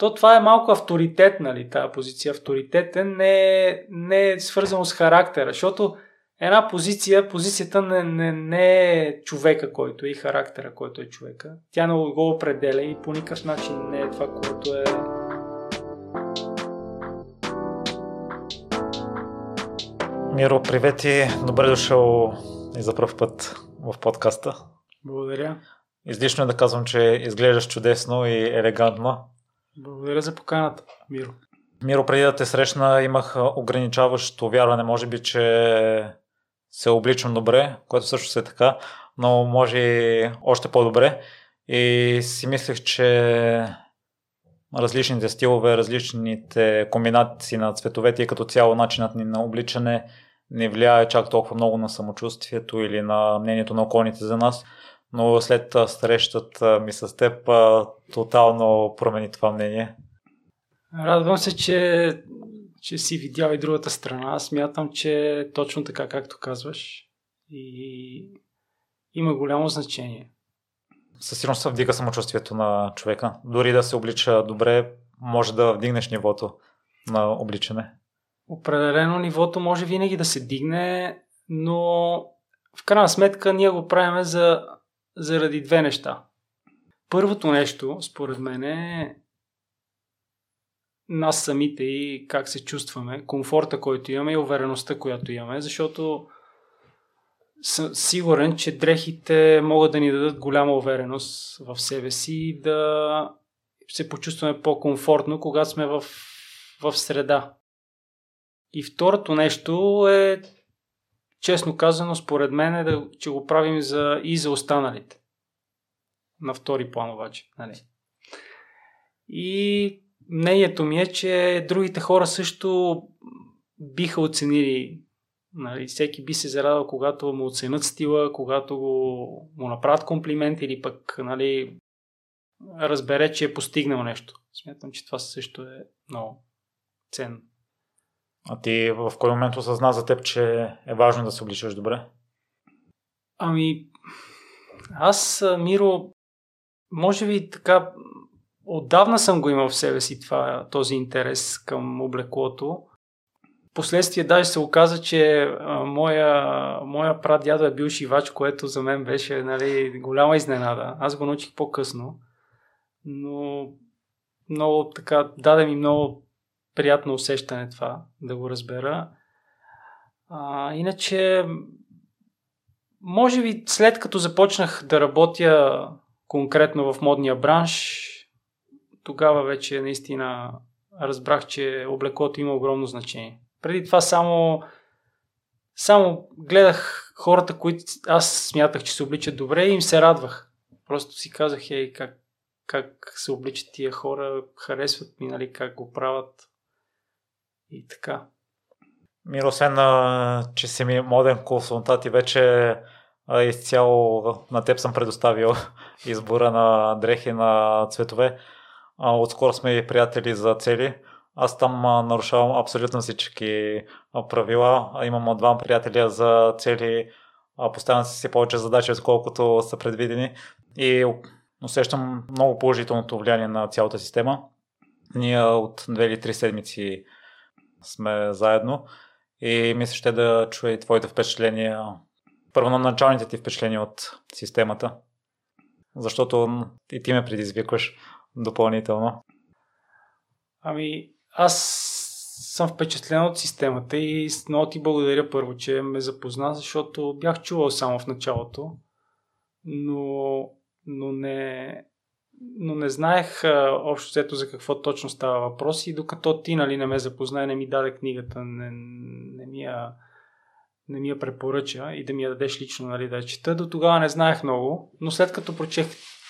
то това е малко авторитет, нали, тази позиция. Авторитетен не е, не е свързано с характера, защото една позиция, позицията не, не, не е човека, който е и характера, който е човека. Тя не го определя и по никакъв начин не е това, което е Миро, привет и добре дошъл и за първ път в подкаста. Благодаря. Излишно е да казвам, че изглеждаш чудесно и елегантно. Благодаря за поканата, Миро. Миро, преди да те срещна, имах ограничаващо вярване, може би, че се обличам добре, което също е така, но може и още по-добре. И си мислех, че различните стилове, различните комбинации на цветовете и като цяло начинът ни на обличане не влияе чак толкова много на самочувствието или на мнението на околните за нас, но след срещата ми с теб тотално промени това мнение. Радвам се, че, че си видял и другата страна. Смятам, че точно така, както казваш. И има голямо значение. Със сигурност се вдига самочувствието на човека. Дори да се облича добре, може да вдигнеш нивото на обличане. Определено нивото може винаги да се дигне, но в крайна сметка ние го правим за, заради две неща. Първото нещо, според мен, е нас самите и как се чувстваме, комфорта, който имаме и увереността, която имаме, защото съм сигурен, че дрехите могат да ни дадат голяма увереност в себе си и да се почувстваме по-комфортно, когато сме в, в среда. И второто нещо е, честно казано, според мен е да, че го правим за, и за останалите. На втори план обаче. Нали? И мнението ми е, че другите хора също биха оценили Нали, всеки би се зарадал, когато му оценят стила, когато го, му направят комплимент или пък нали, разбере, че е постигнал нещо. Смятам, че това също е много ценно. А ти в кой момент осъзна за теб, че е важно да се обличаш добре? Ами, аз, Миро, може би така, отдавна съм го имал в себе си това, този интерес към облеклото. Последствие даже се оказа, че а, моя, моя прадядо е бил шивач, което за мен беше нали, голяма изненада. Аз го научих по-късно, но много така, даде ми много приятно усещане това, да го разбера. А, иначе, може би след като започнах да работя конкретно в модния бранш, тогава вече наистина разбрах, че облеклото има огромно значение. Преди това само, само гледах хората, които аз смятах, че се обличат добре и им се радвах. Просто си казах, ей, как, как се обличат тия хора, харесват ми, нали, как го правят и така. Миро, освен, че си ми моден консултант и вече изцяло на теб съм предоставил избора на дрехи на цветове. Отскоро сме и приятели за цели. Аз там нарушавам абсолютно всички правила. Имам два приятеля за цели. Поставям си повече задачи, отколкото са предвидени. И усещам много положителното влияние на цялата система. Ние от две или три седмици сме заедно и мисля ще да чуя и твоите впечатления, първоначалните ти впечатления от системата, защото и ти ме предизвикваш допълнително. Ами, аз съм впечатлен от системата и много ти благодаря първо, че ме запозна, защото бях чувал само в началото, но, но не, но не знаех а, общо взето за какво точно става въпрос и докато ти нали, не ме запозна не ми даде книгата, не, не, ми я, не ми я препоръча и да ми я дадеш лично нали, да я чета, до тогава не знаех много, но след като прочех,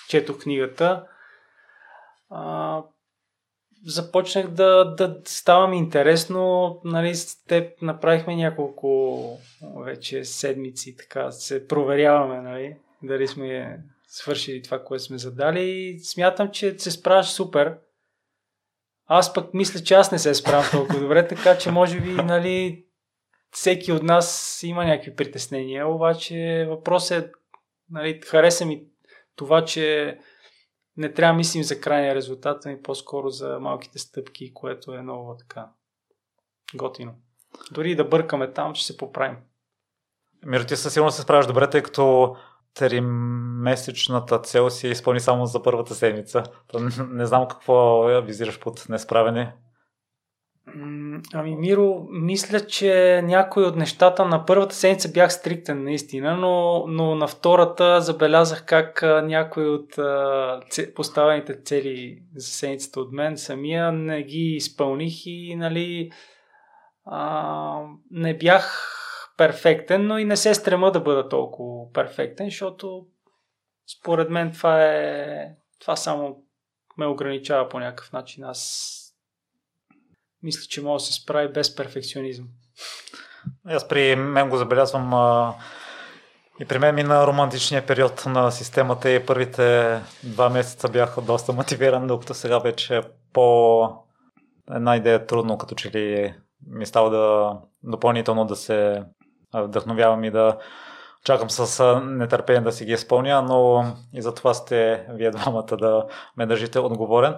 четох книгата, а, започнах да, да ставам интересно. Нали, с теб направихме няколко вече седмици, така се проверяваме, нали, дали сме свършили това, което сме задали и смятам, че се справяш супер. Аз пък мисля, че аз не се справям толкова добре, така че може би, нали, всеки от нас има някакви притеснения, обаче въпрос е, нали, хареса ми това, че не трябва да мислим за крайния резултат, ами по-скоро за малките стъпки, което е много така готино. Дори да бъркаме там, ще се поправим. Миро, ти със сигурност се справяш добре, тъй като тримесечната цел си изпълни само за първата седмица. Не знам какво визираш под несправене. Ами, Миро, мисля, че някои от нещата на първата седмица бях стриктен наистина, но, но на втората забелязах как някои от поставените цели за седмицата от мен самия не ги изпълних и нали, а, не бях перфектен, но и не се стрема да бъда толкова перфектен, защото според мен това е това само ме ограничава по някакъв начин. Аз мисля, че може да се справи без перфекционизъм. Аз при мен го забелязвам а, и при мен мина романтичния период на системата и първите два месеца бях доста мотивиран, докато сега вече е по една идея трудно, като че ли ми става да допълнително да се вдъхновявам и да чакам с нетърпение да си ги изпълня, но и за това сте вие двамата да ме държите отговорен.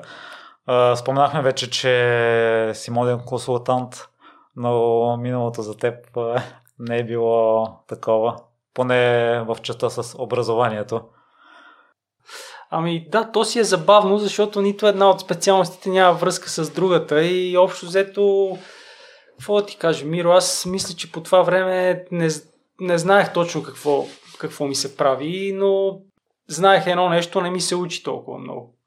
Споменахме вече, че си моден консултант, но миналото за теб не е било такова, поне в частта с образованието. Ами да, то си е забавно, защото нито една от специалностите няма връзка с другата и общо взето, какво да ти кажа, Миро, аз мисля, че по това време не, не знаех точно какво, какво ми се прави, но знаех едно нещо, не ми се учи толкова много.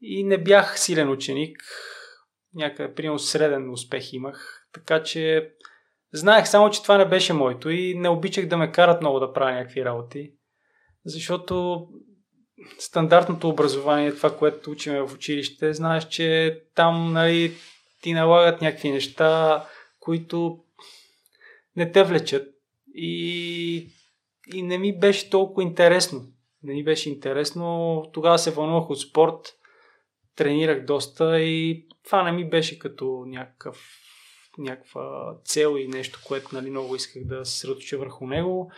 И не бях силен ученик. Някъде, примерно, среден успех имах. Така че знаех само, че това не беше моето и не обичах да ме карат много да правя някакви работи. Защото стандартното образование, това, което учиме в училище, знаеш, че там нали, ти налагат някакви неща, които не те влечат. И, и не ми беше толкова интересно. Не ми беше интересно. Тогава се вълнувах от спорт тренирах доста и това не ми беше като някакъв, някаква цел и нещо, което нали, много исках да се средоча върху него.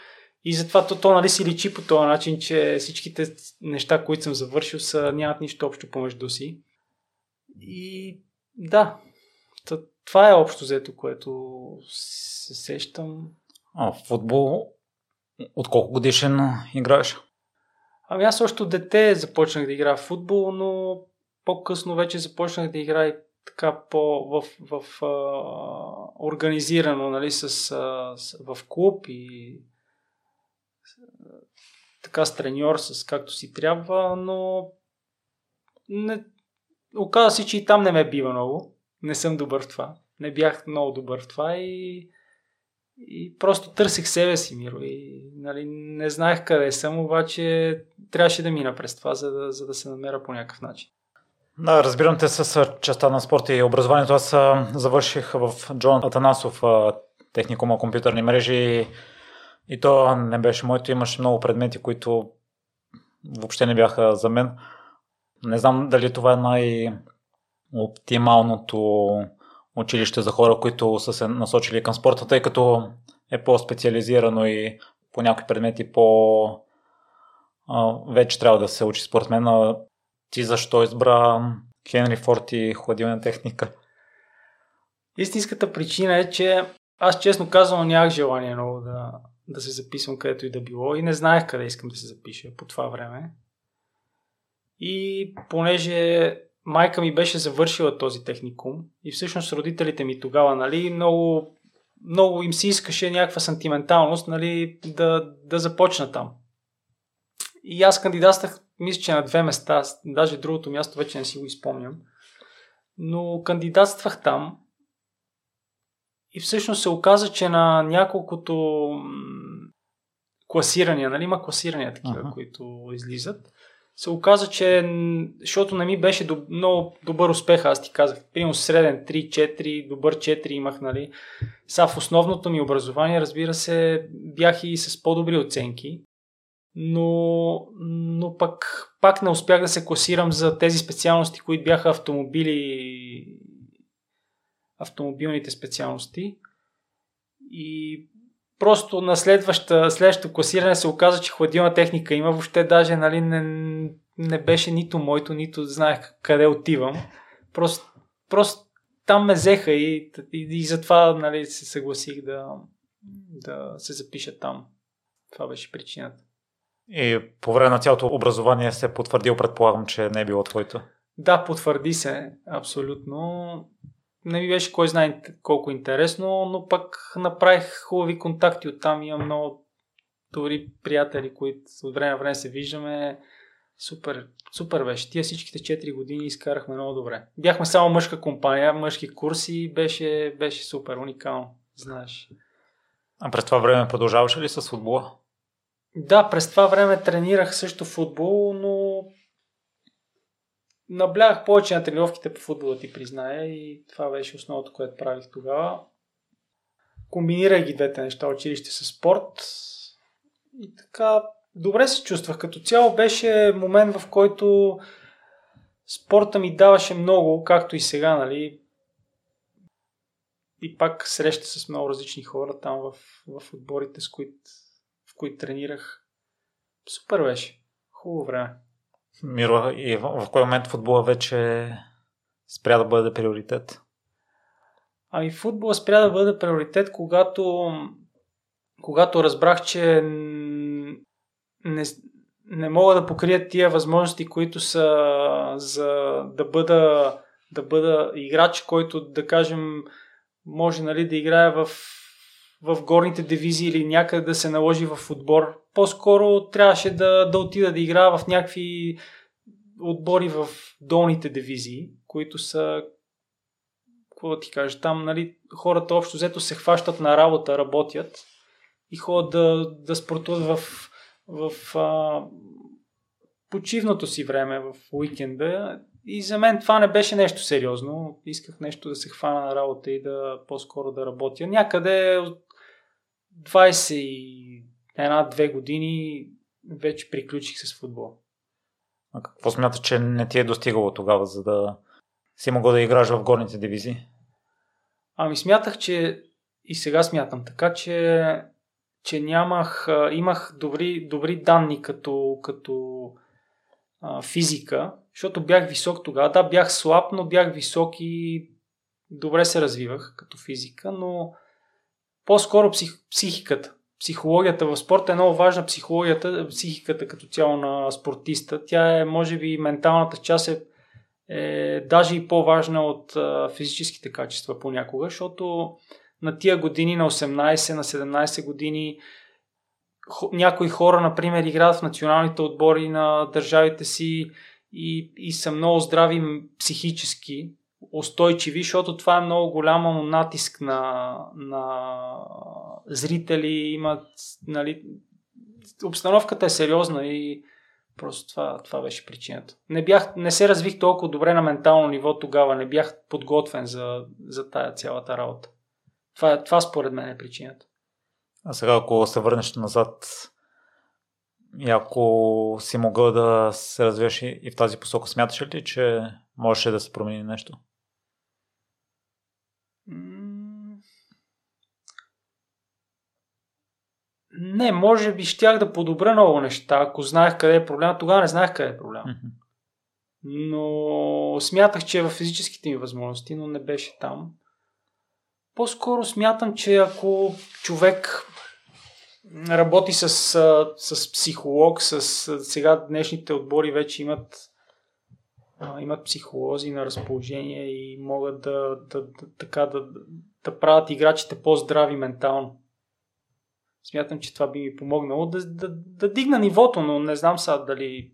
И затова то, то нали, си личи по този начин, че всичките неща, които съм завършил, са, нямат нищо общо помежду си. И да, това е общо взето, което се сещам. А в футбол от колко годишен играеш? Ами аз още дете започнах да играя в футбол, но по-късно вече започнах да играя така по в, в, в а, организирано, нали, с, а, с, в клуб и така с треньор, с както си трябва, но не, оказа се, че и там не ме бива много. Не съм добър в това. Не бях много добър в това и, и просто търсих себе си, Миро. И нали, не знаех къде съм, обаче трябваше да мина през това, за да, за да се намеря по някакъв начин. Да, разбирам те с частта на спорта и образованието. Аз завърших в Джон Атанасов техникума компютърни мрежи и то не беше моето. Имаше много предмети, които въобще не бяха за мен. Не знам дали това е най-оптималното училище за хора, които са се насочили към спорта, тъй като е по-специализирано и по някои предмети по... вече трябва да се учи според мен. Ти защо избра Хенри Форд и хладилна техника? Истинската причина е, че аз честно казвам нямах желание много да, да се записвам където и да било и не знаех къде искам да се запиша по това време. И понеже майка ми беше завършила този техникум и всъщност родителите ми тогава, нали, много, много им се искаше някаква сантименталност, нали, да, да започна там. И аз кандидатствах мисля, че на две места, даже другото място вече не си го изпомням, но кандидатствах там и всъщност се оказа, че на няколкото класирания, нали има класирания такива, uh-huh. които излизат, се оказа, че защото не ми беше доб, много добър успех, аз ти казах, примерно среден 3-4, добър 4 имах, нали. Са в основното ми образование, разбира се, бях и с по-добри оценки, но, но пък пак не успях да се класирам за тези специалности, които бяха автомобили, автомобилните специалности. И просто на следващата, следващото класиране се оказа, че хладилна техника има. Въобще даже нали, не, не беше нито моето, нито знаех къде отивам. Просто, просто там ме взеха и, и, и затова нали, се съгласих да, да се запиша там. Това беше причината. И по време на цялото образование се потвърдил, предполагам, че не е било твоето. Да, потвърди се, абсолютно. Не ми беше кой знае колко интересно, но пък направих хубави контакти оттам. Имам много добри приятели, които от време на време се виждаме. Супер, супер беше. Тия всичките 4 години изкарахме много добре. Бяхме само мъжка компания, мъжки курси, беше, беше супер, уникално, знаеш. А през това време продължаваш ли с футбола? Да, през това време тренирах също футбол, но наблягах повече на тренировките по футбола, ти призная, и това беше основното, което правих тогава. Комбинирах ги двете неща, училище с спорт и така добре се чувствах. Като цяло беше момент, в който спорта ми даваше много, както и сега, нали. И пак среща с много различни хора там в, в отборите, с които, в които тренирах. Супер беше. Хубаво време. Миро, и в, в кой момент футбола вече спря да бъде приоритет? Ами футбола спря да бъде приоритет, когато, когато разбрах, че не, не мога да покрият тия възможности, които са за да бъда, да бъда играч, който да кажем може нали, да играе в, в горните дивизии или някъде да се наложи в отбор. По-скоро трябваше да, да отида да играя в някакви отбори в долните дивизии, които са какво ти кажа, там нали, хората общо взето се хващат на работа, работят и ходят да, да спортуват в в а, почивното си време, в уикенда. И за мен това не беше нещо сериозно. Исках нещо да се хвана на работа и да по-скоро да работя. Някъде 21-2 години вече приключих с футбол. А какво смяташ, че не ти е достигало тогава, за да си могъл да играш в горните дивизии? Ами смятах, че и сега смятам така, че че нямах, имах добри, добри данни като, като а, физика, защото бях висок тогава. Да, бях слаб, но бях висок и добре се развивах като физика, но по-скоро псих, психиката. Психологията в спорта е много важна. Психологията, психиката като цяло на спортиста. Тя е, може би, менталната част е, е даже и по-важна от а, физическите качества понякога, защото на тия години, на 18, на 17 години, някои хора, например, играят в националните отбори на държавите си и, и са много здрави психически, устойчиви, защото това е много голям натиск на, на зрители, имат, нали, обстановката е сериозна и просто това, това беше причината. Не, бях, не се развих толкова добре на ментално ниво тогава, не бях подготвен за, за тая цялата работа. Това, това според мен е причината. А сега, ако се върнеш назад и ако си могъл да се развиеш и в тази посока, смяташ ли, че можеше да се промени нещо? Не, може би щях да подобря много неща. Ако знаех къде е проблема, тогава не знаех къде е проблема. Mm-hmm. Но смятах, че е в физическите ми възможности, но не беше там. По-скоро смятам, че ако човек работи с, с психолог, с сега днешните отбори вече имат имат психолози на разположение и могат да, да, да, така, да, да правят играчите по-здрави ментално. Смятам, че това би ми помогнало да, да, да дигна нивото, но не знам сега дали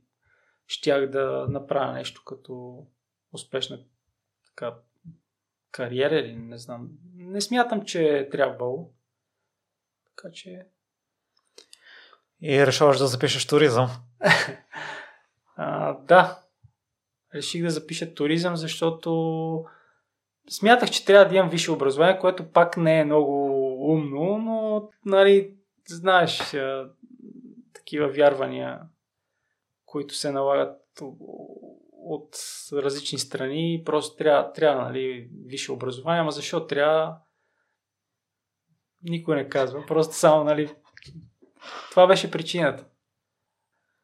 щях да направя нещо като успешна така, кариера или не знам. Не смятам, че е трябвало. Така че... И решаваш да запишеш туризъм? а, да. Реших да запиша туризъм, защото смятах, че трябва да имам висше образование, което пак не е много умно, но, нали, знаеш, такива вярвания, които се налагат от различни страни, просто трябва, трябва нали, висше образование, ама защо трябва никой не казва, просто само, нали, това беше причината.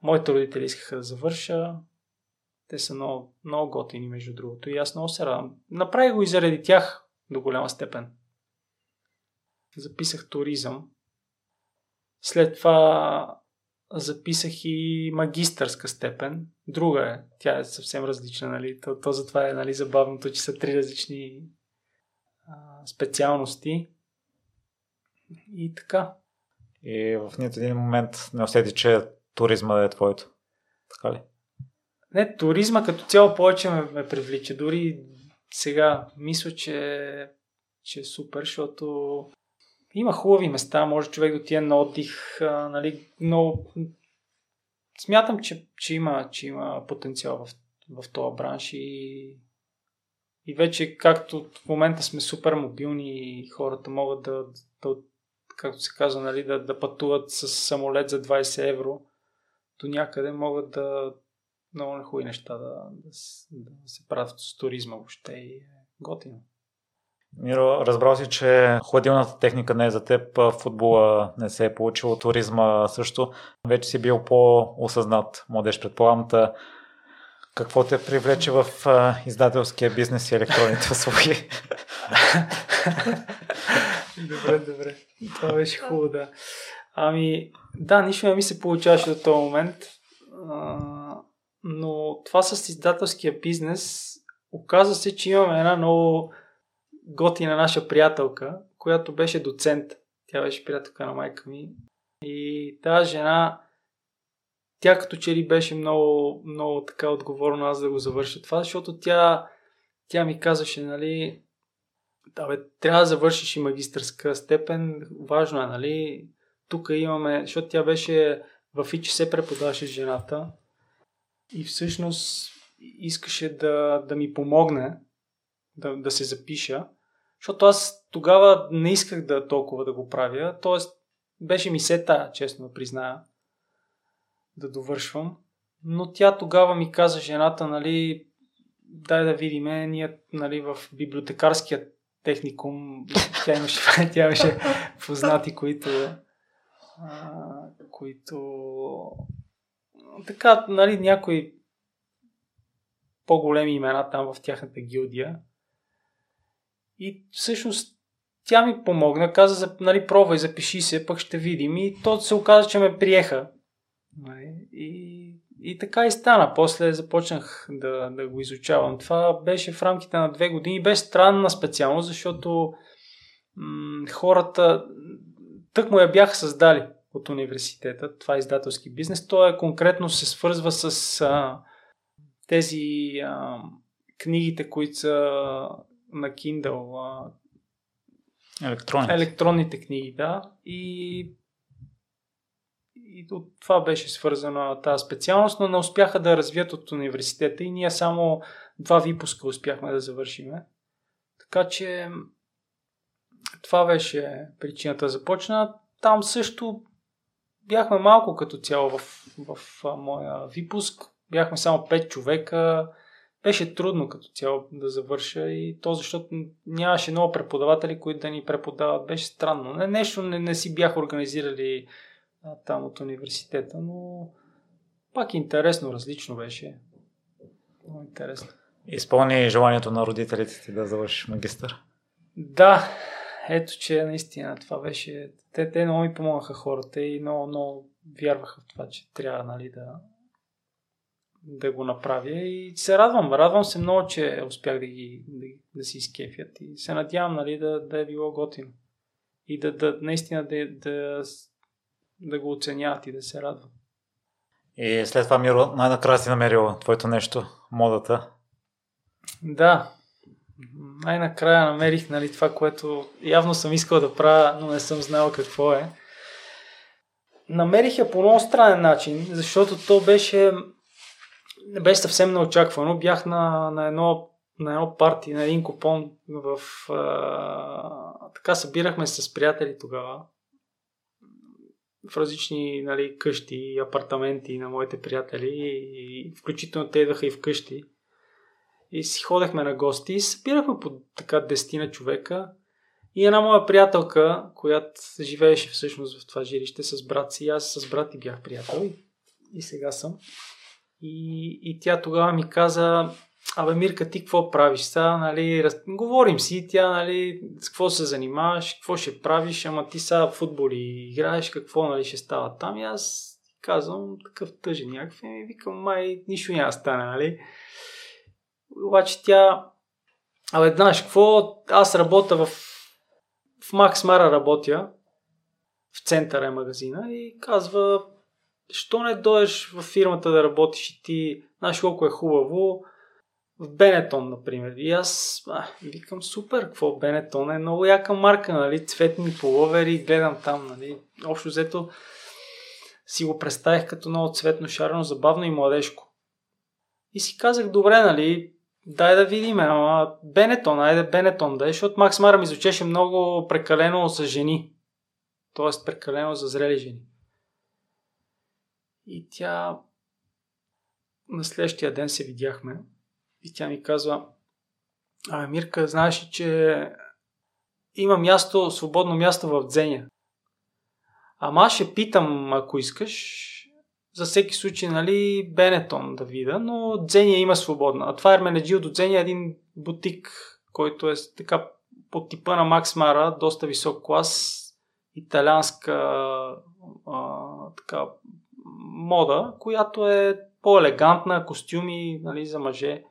Моите родители искаха да завърша, Те са много, много готини, между другото. И аз много се радвам. Направих го и заради тях до голяма степен. Записах туризъм. След това записах и магистърска степен. Друга е. Тя е съвсем различна, нали? То, то затова е нали, забавното, че са три различни а, специалности. И така. И в нито един момент не усети, че туризма е твоето. Така ли? Не, туризма като цяло повече ме, ме привлича. Дори сега мисля, че, че е супер, защото има хубави места, може човек да отиде на отдих, а, нали, но смятам, че, че, има, че има потенциал в, в този бранш и, и вече както в момента сме супер мобилни и хората могат да, да както се казва, нали, да, да пътуват с самолет за 20 евро, до някъде могат да много хубави неща да, да, да се правят с туризма въобще и е готино. Миро, разбрал си, че хладилната техника не е за теб, футбола не се е получило, туризма също. Вече си бил по-осъзнат младеж, предполагам. Какво те привлече в издателския бизнес и електронните услуги? добре, добре. Това беше хубаво, да. Ами, да, нищо не ми се получаваше до този момент. А, но това с издателския бизнес оказа се, че имаме една много готина наша приятелка, която беше доцент. Тя беше приятелка на майка ми. И тази жена, тя като че ли беше много, много така отговорна аз да го завърша това, защото тя, тя ми казваше, нали, да, бе, трябва да завършиш и магистърска степен, важно е, нали, тук имаме, защото тя беше в ИЧС преподаваше жената и всъщност искаше да, да ми помогне да, да се запиша. Защото аз тогава не исках да толкова да го правя. Тоест, беше ми сета, честно да призная, да довършвам. Но тя тогава ми каза жената, нали, дай да видим, ние нали, в библиотекарския техникум, тя имаше, тя имаше познати, които, а, които така, нали, някои по-големи имена там в тяхната гилдия. И всъщност тя ми помогна, каза, нали, пробвай, запиши се, пък ще видим. И то се оказа, че ме приеха. Нали, и, и така и стана. После започнах да, да го изучавам. Това беше в рамките на две години. Беше странна специално, защото м- хората тък му я бяха създали от университета. Това е издателски бизнес. Той е конкретно се свързва с а, тези а, книгите, които са на Kindle. А, Електронните. електронните книги, да. И, и от това беше свързана тази специалност, но не успяха да развият от университета и ние само два випуска успяхме да завършиме. Така че това беше причината да започна. Там също бяхме малко като цяло в, в, в моя випуск. Бяхме само 5 човека беше трудно като цяло да завърша и то защото нямаше много преподаватели, които да ни преподават. Беше странно. Не, нещо не, не си бях организирали а, там от университета, но пак интересно, различно беше. Много интересно. Изпълни желанието на родителите ти да завършиш магистър? Да, ето че наистина това беше... Те, те много ми помогнаха хората и много, много вярваха в това, че трябва нали, да, да го направя и се радвам. Радвам се много, че успях да, ги, да, да си изкефят и се надявам нали, да, да е било готино. И да, да наистина да, да, да го оценяват и да се радват. И след това, Миро, най-накрая си намерил твоето нещо, модата. Да, най-накрая намерих нали, това, което явно съм искал да правя, но не съм знал какво е. Намерих я по много странен начин, защото то беше беше съвсем неочаквано. Бях на, на едно на едно парти, на един купон в... А, така събирахме с приятели тогава в различни нали, къщи апартаменти на моите приятели и включително те идваха и вкъщи. И си ходехме на гости. И събирахме по така десетина човека. И една моя приятелка, която живееше всъщност в това жилище с брат си. Аз с брат и бях приятел и, и сега съм. И, и тя тогава ми каза, абе Мирка, ти какво правиш? Сега, нали, раз... говорим си, тя, нали, с какво се занимаваш, какво ще правиш, ама ти сега футбол играеш, какво, нали, ще става там? И аз казвам такъв тъжен някакъв и викам, май, нищо няма стане, нали. Обаче тя, абе, знаеш, какво, аз работя в, в Макс Мара работя, в центъра е магазина и казва, що не дойдеш в фирмата да работиш и ти, знаеш колко е хубаво, в Бенетон, например. И аз а, викам, супер, какво? Бенетон е много яка марка, нали, цветни половери, гледам там, нали, общо взето си го представих като много цветно, шарено, забавно и младежко. И си казах, добре, нали, дай да видим, ама Бенетон, айде Бенетон да е, защото Макс Мара ми звучеше много прекалено за жени. Тоест прекалено за зрели жени. И тя на следващия ден се видяхме и тя ми казва, а, Мирка, знаеш ли, че има място, свободно място в Дзеня. Ама аз ще питам, ако искаш, за всеки случай, нали, Бенетон да вида, но Дзения има свободна. А това Ерменеджил до Дзения е един бутик, който е така по типа на Макс Мара, доста висок клас, италианска а, така, мода, която е по-елегантна, костюми нали, за мъже.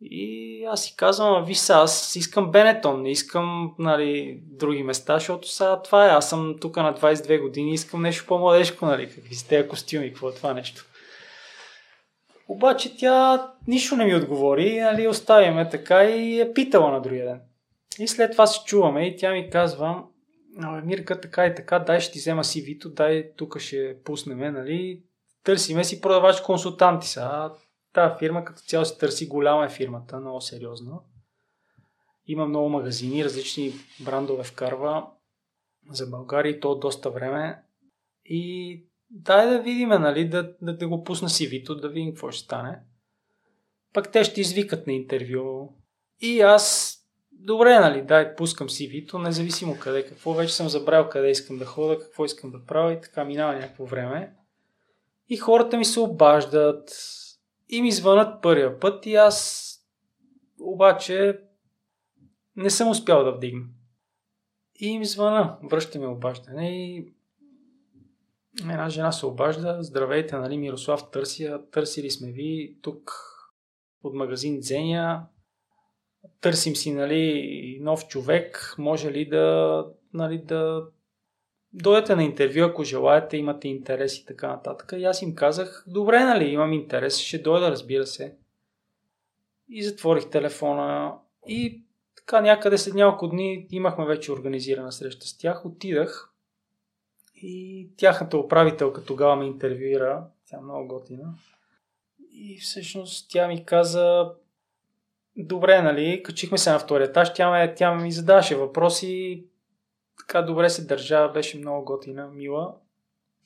И аз си казвам, ви са, аз искам Бенетон, не искам нали, други места, защото сега това е. Аз съм тук на 22 години, искам нещо по-младежко, нали, какви сте тези костюми, какво е това нещо. Обаче тя нищо не ми отговори, нали, оставяме така и е питала на другия ден. И след това се чуваме и тя ми казва, Мирка, така и така, дай ще ти взема си Вито, дай тук ще пуснем, нали, търсиме си продавач консултанти са. Тази фирма като цяло се търси голяма е фирмата, много сериозна. Има много магазини, различни брандове вкарва за България и то доста време. И дай да видим, нали, да, да, да го пусна си Вито, да видим какво ще стане. Пък те ще извикат на интервю. И аз, добре, нали, дай, пускам си Вито, независимо къде, какво, вече съм забрал къде искам да хода, какво искам да правя и така минава някакво време. И хората ми се обаждат, и ми звънат първия път и аз обаче не съм успял да вдигна. И ми звъна, връща ми обаждане и една жена се обажда, здравейте, нали, Мирослав Търсия, търсили сме ви тук от магазин Дзеня, търсим си, нали, нов човек, може ли да, нали, да дойдете на интервю, ако желаете, имате интерес и така нататък. И аз им казах, добре, нали, имам интерес, ще дойда, разбира се. И затворих телефона и така някъде след няколко дни имахме вече организирана среща с тях. Отидах и тяхната управителка тогава ме интервюира. Тя е много готина. И всъщност тя ми каза, добре, нали, качихме се на втория етаж, тя, ме, тя ми задаваше въпроси, така добре се държа, беше много готина, мила.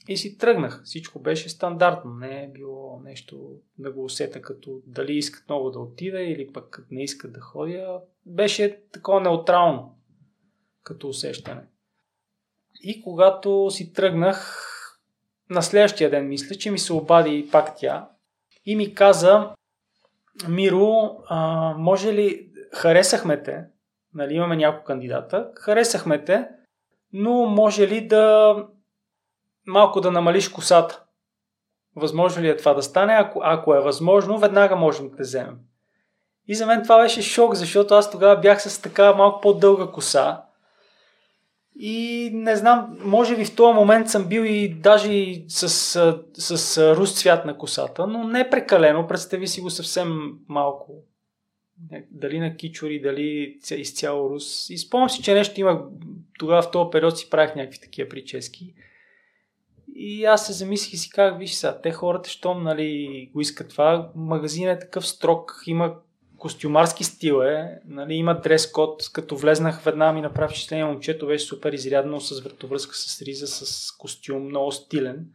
И си тръгнах. Всичко беше стандартно. Не е било нещо да го усета като дали искат много да отида или пък не искат да ходя. Беше такова неутрално като усещане. И когато си тръгнах, на следващия ден мисля, че ми се обади пак тя и ми каза Миро, а, може ли, харесахме те, нали, имаме няколко кандидата, харесахме те, но може ли да малко да намалиш косата? Възможно ли е това да стане? Ако, ако е възможно, веднага можем да те вземем. И за мен това беше шок, защото аз тогава бях с така малко по-дълга коса. И не знам, може би в този момент съм бил и даже с, с, с руст цвят на косата, но не прекалено, представи си го съвсем малко дали на кичори, дали изцяло рус. И спомням си, че нещо има, тогава в този период си правих някакви такива прически. И аз се замислих и си казах, виж сега, те хората, щом нали, го искат това, магазинът е такъв строг, има костюмарски стил е, нали, има дрес код, като влезнах веднага ми направи впечатление, момчето беше супер изрядно с вратовръзка с риза, с костюм, много стилен.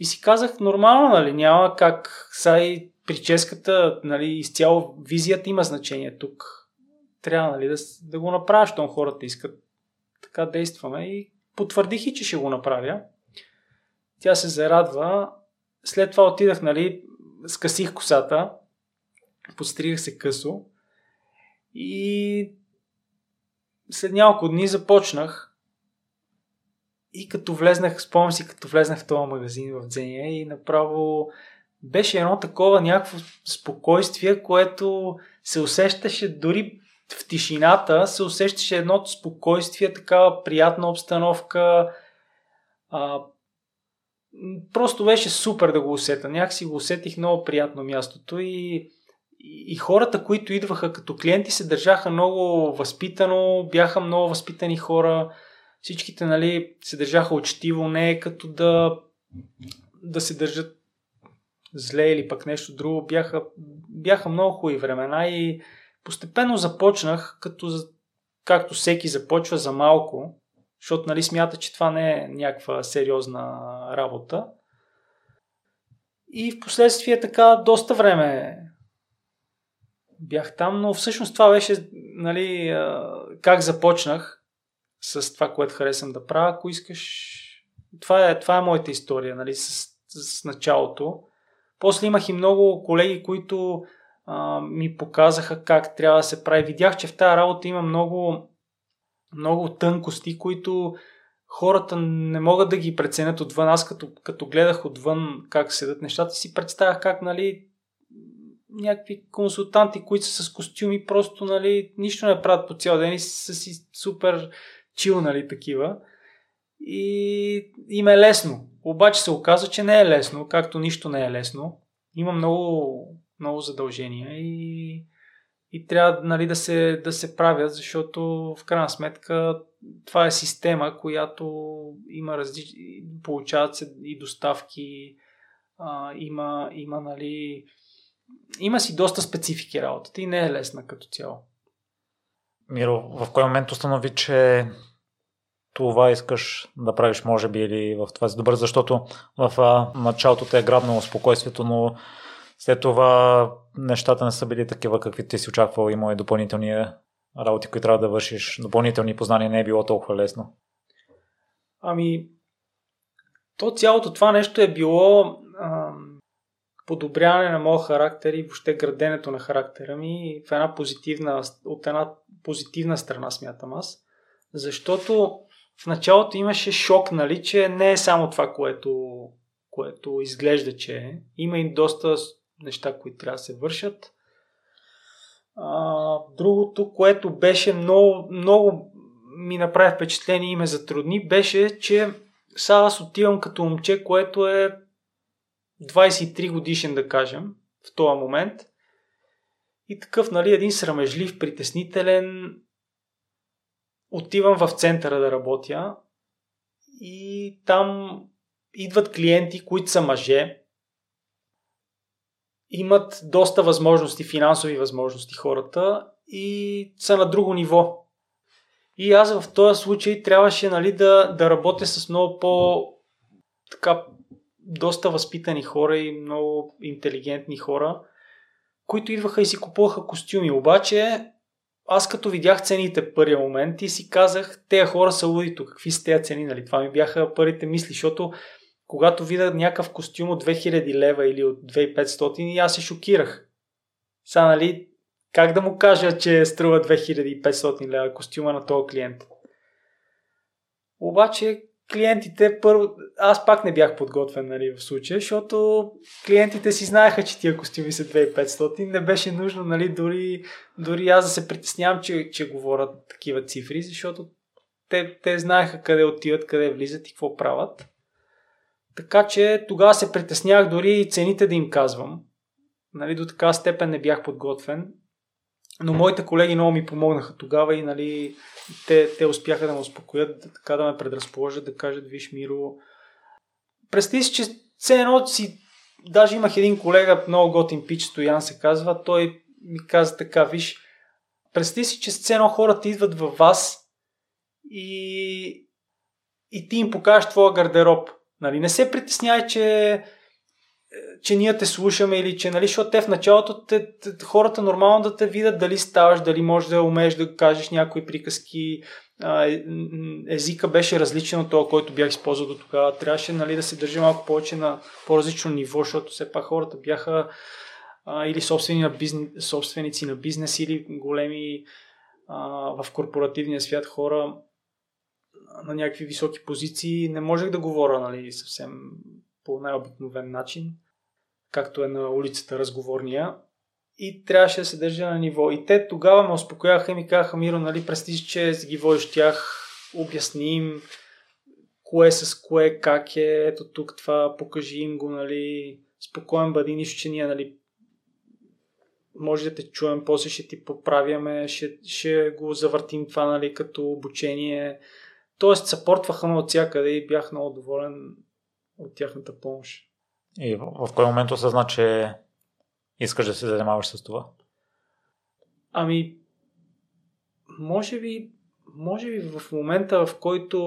И си казах, нормално, нали, няма как, сега и прическата, нали, изцяло визията има значение тук. Трябва нали, да, да го направя, щом хората искат. Така действаме и потвърдих и, че ще го направя. Тя се зарадва след това отидах, нали, скъсих косата, подстригах се късо и след няколко дни започнах и като влезнах, спомням си, като влезнах в този магазин в Дзения и направо беше едно такова някакво спокойствие, което се усещаше дори в тишината, се усещаше едно спокойствие, такава приятна обстановка. А, просто беше супер да го усета. Някакси го усетих много приятно мястото и, и, хората, които идваха като клиенти, се държаха много възпитано, бяха много възпитани хора. Всичките нали, се държаха учтиво, не като да, да се държат зле или пък нещо друго. Бяха, бяха много хубави времена и постепенно започнах, като, както всеки започва за малко, защото нали, смята, че това не е някаква сериозна работа. И в последствие така доста време бях там, но всъщност това беше нали, как започнах с това, което харесвам да правя. Ако искаш, това е, това е моята история нали, с, с началото. После имах и много колеги, които а, ми показаха как трябва да се прави. Видях, че в тази работа има много, много тънкости, които хората не могат да ги преценят отвън. Аз като, като гледах отвън как седат нещата, си представях как нали, някакви консултанти, които са с костюми, просто нали, нищо не правят по цял ден и са си супер чил, нали, такива. И им е лесно. Обаче се оказа, че не е лесно, както нищо не е лесно. Има много, много задължения и, и трябва нали, да, се, да се правят, защото в крайна сметка това е система, която има различни, получават се и доставки, а, има, има, нали, има си доста специфики работата и не е лесна като цяло. Миро, в кой момент установи, че това искаш да правиш, може би, или в това си добър, защото в началото те е грабнало спокойствието, но след това нещата не са били такива, какви ти си очаквал. Има и допълнителни работи, които трябва да вършиш. Допълнителни познания не е било толкова лесно. Ами, то цялото това нещо е било ам, подобряване на моя характер и въобще граденето на характера ми в една позитивна, от една позитивна страна смятам аз. Защото в началото имаше шок, нали, че не е само това, което, което изглежда, че е. Има и доста неща, които трябва да се вършат. А, другото, което беше много, много ми направи впечатление и ме затрудни, беше, че сега аз отивам като момче, което е 23 годишен, да кажем, в този момент. И такъв, нали, един срамежлив, притеснителен. Отивам в центъра да работя и там идват клиенти, които са мъже, имат доста възможности, финансови възможности хората и са на друго ниво. И аз в този случай трябваше нали, да, да работя с много по така доста възпитани хора и много интелигентни хора, които идваха и си купуваха костюми. Обаче аз като видях цените първия момент и си казах, тези хора са лудито, какви са тези цени, нали? Това ми бяха първите мисли, защото когато видя някакъв костюм от 2000 лева или от 2500 и аз се шокирах. Са, нали, как да му кажа, че струва 2500 лева костюма на този клиент? Обаче клиентите първо, аз пак не бях подготвен нали, в случая, защото клиентите си знаеха, че тия костюми са 2500, не беше нужно нали, дори, дори аз да се притеснявам, че, че говорят такива цифри, защото те, те знаеха къде отиват, къде влизат и какво правят. Така че тогава се притеснях дори и цените да им казвам. Нали, до така степен не бях подготвен. Но моите колеги много ми помогнаха тогава и нали, те, те успяха да ме успокоят, така да ме предразположат, да кажат, виж, Миро, представи си, че все едно си, даже имах един колега, много готин пич, Стоян се казва, той ми каза така, виж, представи си, че все хората идват във вас и, и ти им покажеш твоя гардероб. Нали, не се притеснявай, че че ние те слушаме или че, нали, защото те в началото те, те, хората нормално да те видят дали ставаш, дали можеш да умееш да кажеш някои приказки. Е, езика беше различен от това, който бях използвал до тогава. Трябваше нали, да се държи малко повече на по-различно ниво, защото все пак хората бяха а, или собствени на бизнес, собственици на бизнес, или големи а, в корпоративния свят хора на някакви високи позиции. Не можех да говоря нали, съвсем по най-обикновен начин, както е на улицата разговорния. И трябваше да се държа на ниво. И те тогава ме успокояха и ми казаха, Миро, нали, престиж, че ги водиш тях, обясни им кое с кое, как е, ето тук това, покажи им го, нали, спокоен бъди, нищо, че ние, нали, може да те чуем, после ще ти поправяме, ще, ще го завъртим това, нали, като обучение. Тоест, съпортваха ме от всякъде и бях много доволен от тяхната помощ. И в, в кой момент осъзна, че искаш да се занимаваш с това? Ами, може би, може би в момента, в който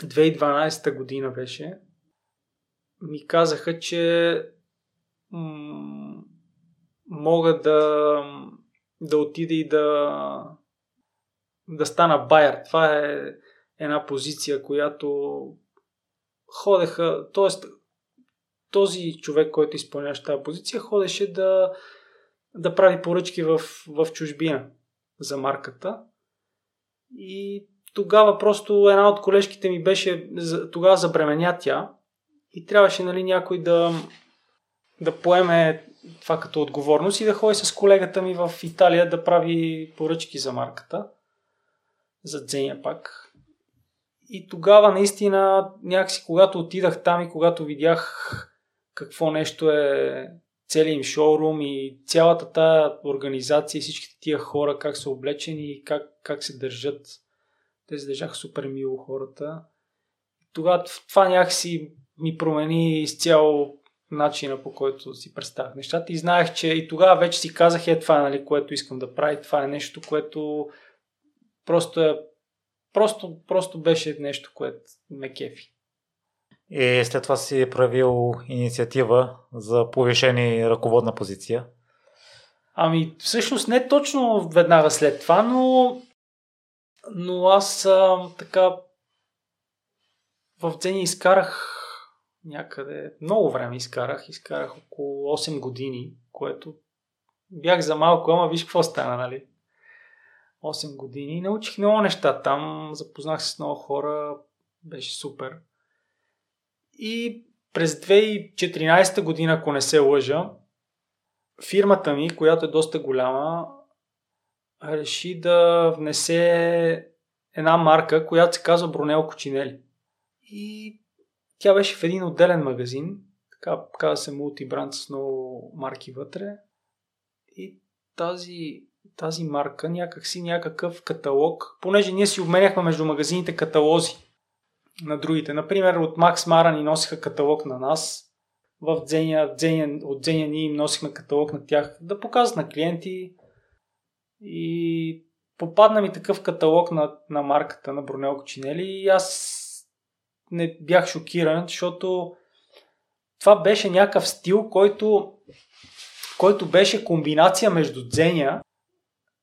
2012 година беше, ми казаха, че м- мога да, да отида и да, да стана байер. Това е една позиция, която ходеха, т.е. този човек, който изпълняваше тази позиция, ходеше да, да прави поръчки в, в чужбина за марката. И тогава просто една от колежките ми беше, тогава забременя тя и трябваше нали, някой да, да поеме това като отговорност и да ходи с колегата ми в Италия да прави поръчки за марката. За Дзеня пак. И тогава наистина някакси когато отидах там и когато видях какво нещо е целият им шоурум и цялата тая организация и всичките тия хора как са облечени и как, как се държат. Те се държаха супер мило хората. Тогава това някакси ми промени изцяло начина по който си представях нещата и знаех, че и тогава вече си казах е това, нали, което искам да правя. Това е нещо, което просто е Просто, просто беше нещо, което ме кефи. И след това си проявил инициатива за повишение ръководна позиция. Ами, всъщност не точно веднага след това, но, но аз а, така в Дзени изкарах някъде, много време изкарах, изкарах около 8 години, което бях за малко, ама виж какво стана, нали? 8 години. Научих много неща там, запознах се с много хора, беше супер. И през 2014 година, ако не се лъжа, фирмата ми, която е доста голяма, реши да внесе една марка, която се казва Бронел Кочинели. И тя беше в един отделен магазин, така казва се мултибранд с много марки вътре. И тази тази марка някакси някакъв каталог, понеже ние си обменяхме между магазините каталози на другите. Например, от Макс Мара ни носиха каталог на нас, в Дзеня, Дзеня, от Дзеня ние им носихме каталог на тях да показват на клиенти. И попадна ми такъв каталог на, на марката на Брунелко Чинели и аз не бях шокиран, защото това беше някакъв стил, който, който беше комбинация между Дзеня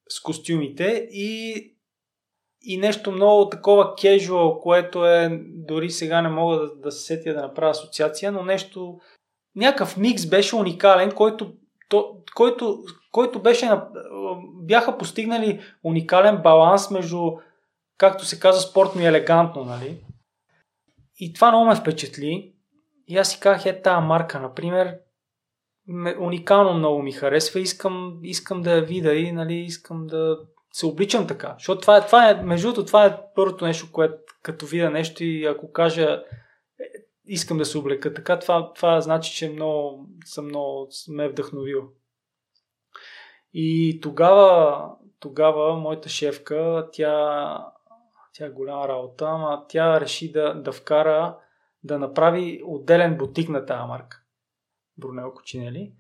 с костюмите и, и нещо много такова кежуал, което е, дори сега не мога да, да се сетя да направя асоциация, но нещо, някакъв микс беше уникален, който, то, който, който беше, бяха постигнали уникален баланс между, както се казва, спортно и елегантно, нали? И това много ме впечатли. И аз си казах, е тази марка, например, уникално много ми харесва. Искам, искам да я видя и нали, искам да се обличам така. Защото това е, това е, между другото, това е първото нещо, което като видя нещо и ако кажа е, искам да се облека така, това, това значи, че много, съм много ме вдъхновил. И тогава, тогава моята шефка, тя, тя е голяма работа, ама тя реши да, да вкара, да направи отделен бутик на тази марка. Брунел Кочинели.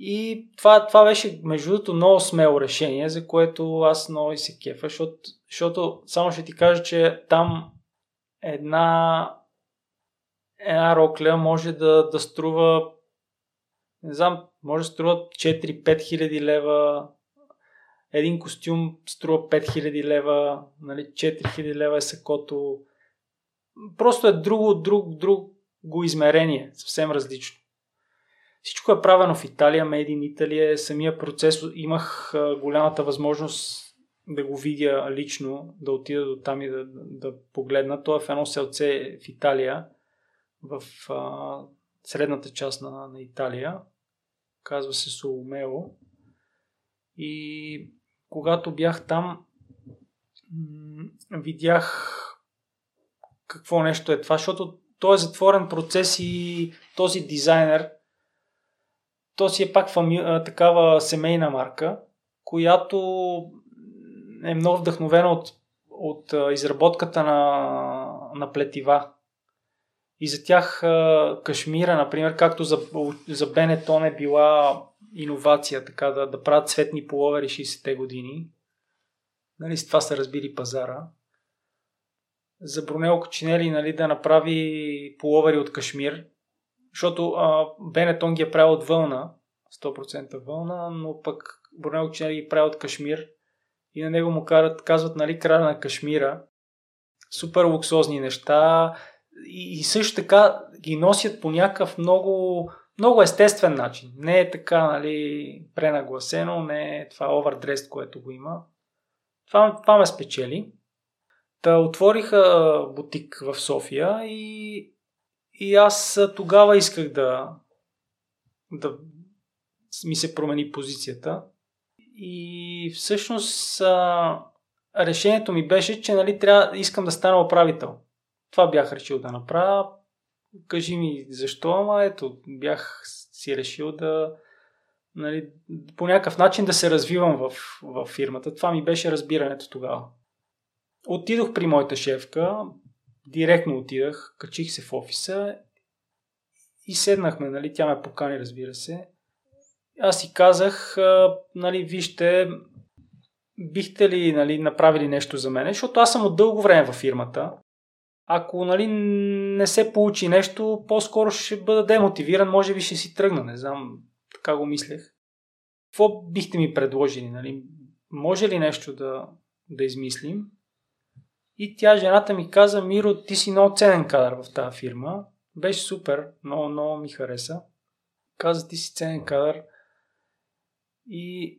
И това, това беше, между другото, много смело решение, за което аз много и се кефа, защото, защото само ще ти кажа, че там една, една рокля може да, да струва не знам, може да струва 4-5 хиляди лева, един костюм струва 5000 лева, нали, 4000 лева е сакото. Просто е друго, друг, друго измерение, съвсем различно. Всичко е правено в Италия, Made in Italy е самия процес. Имах голямата възможност да го видя лично, да отида до там и да, да погледна. То е в едно селце в Италия, в а, средната част на, на Италия. Казва се Соломео. И когато бях там, видях какво нещо е това, защото то е затворен процес и този дизайнер, то си е пак фами... такава семейна марка, която е много вдъхновена от, от изработката на, на плетива. И за тях Кашмира, например, както за, за Бенетон е била иновация, така да, да правят цветни половери 60-те години. Нали, с това са разбили пазара. За Брунел Кочинели нали, да направи половери от кашмир, защото Бенетон ги е правил от вълна, 100% вълна, но пък Брунел Кочинели ги прави от кашмир и на него му карат, казват, нали, края на кашмира. Супер луксозни неща и, и също така ги носят по някакъв много много естествен начин. Не е така, нали, пренагласено, не е това овердрест, което го има. Това, това ме спечели. Та отвориха бутик в София и, и аз тогава исках да, да ми се промени позицията. И всъщност а, решението ми беше, че нали, трябва, искам да стана управител. Това бях решил да направя кажи ми защо, ама ето, бях си решил да нали, по някакъв начин да се развивам в, в фирмата. Това ми беше разбирането тогава. Отидох при моята шефка, директно отидах, качих се в офиса и седнахме, нали, тя ме покани, разбира се. Аз си казах, нали, вижте, бихте ли нали, направили нещо за мен, защото аз съм от дълго време във фирмата ако нали, не се получи нещо, по-скоро ще бъда демотивиран, може би ще си тръгна, не знам, така го мислех. Какво бихте ми предложили? Нали? Може ли нещо да, да измислим? И тя, жената ми каза, Миро, ти си много ценен кадър в тази фирма. Беше супер, много, много ми хареса. Каза, ти си ценен кадър. И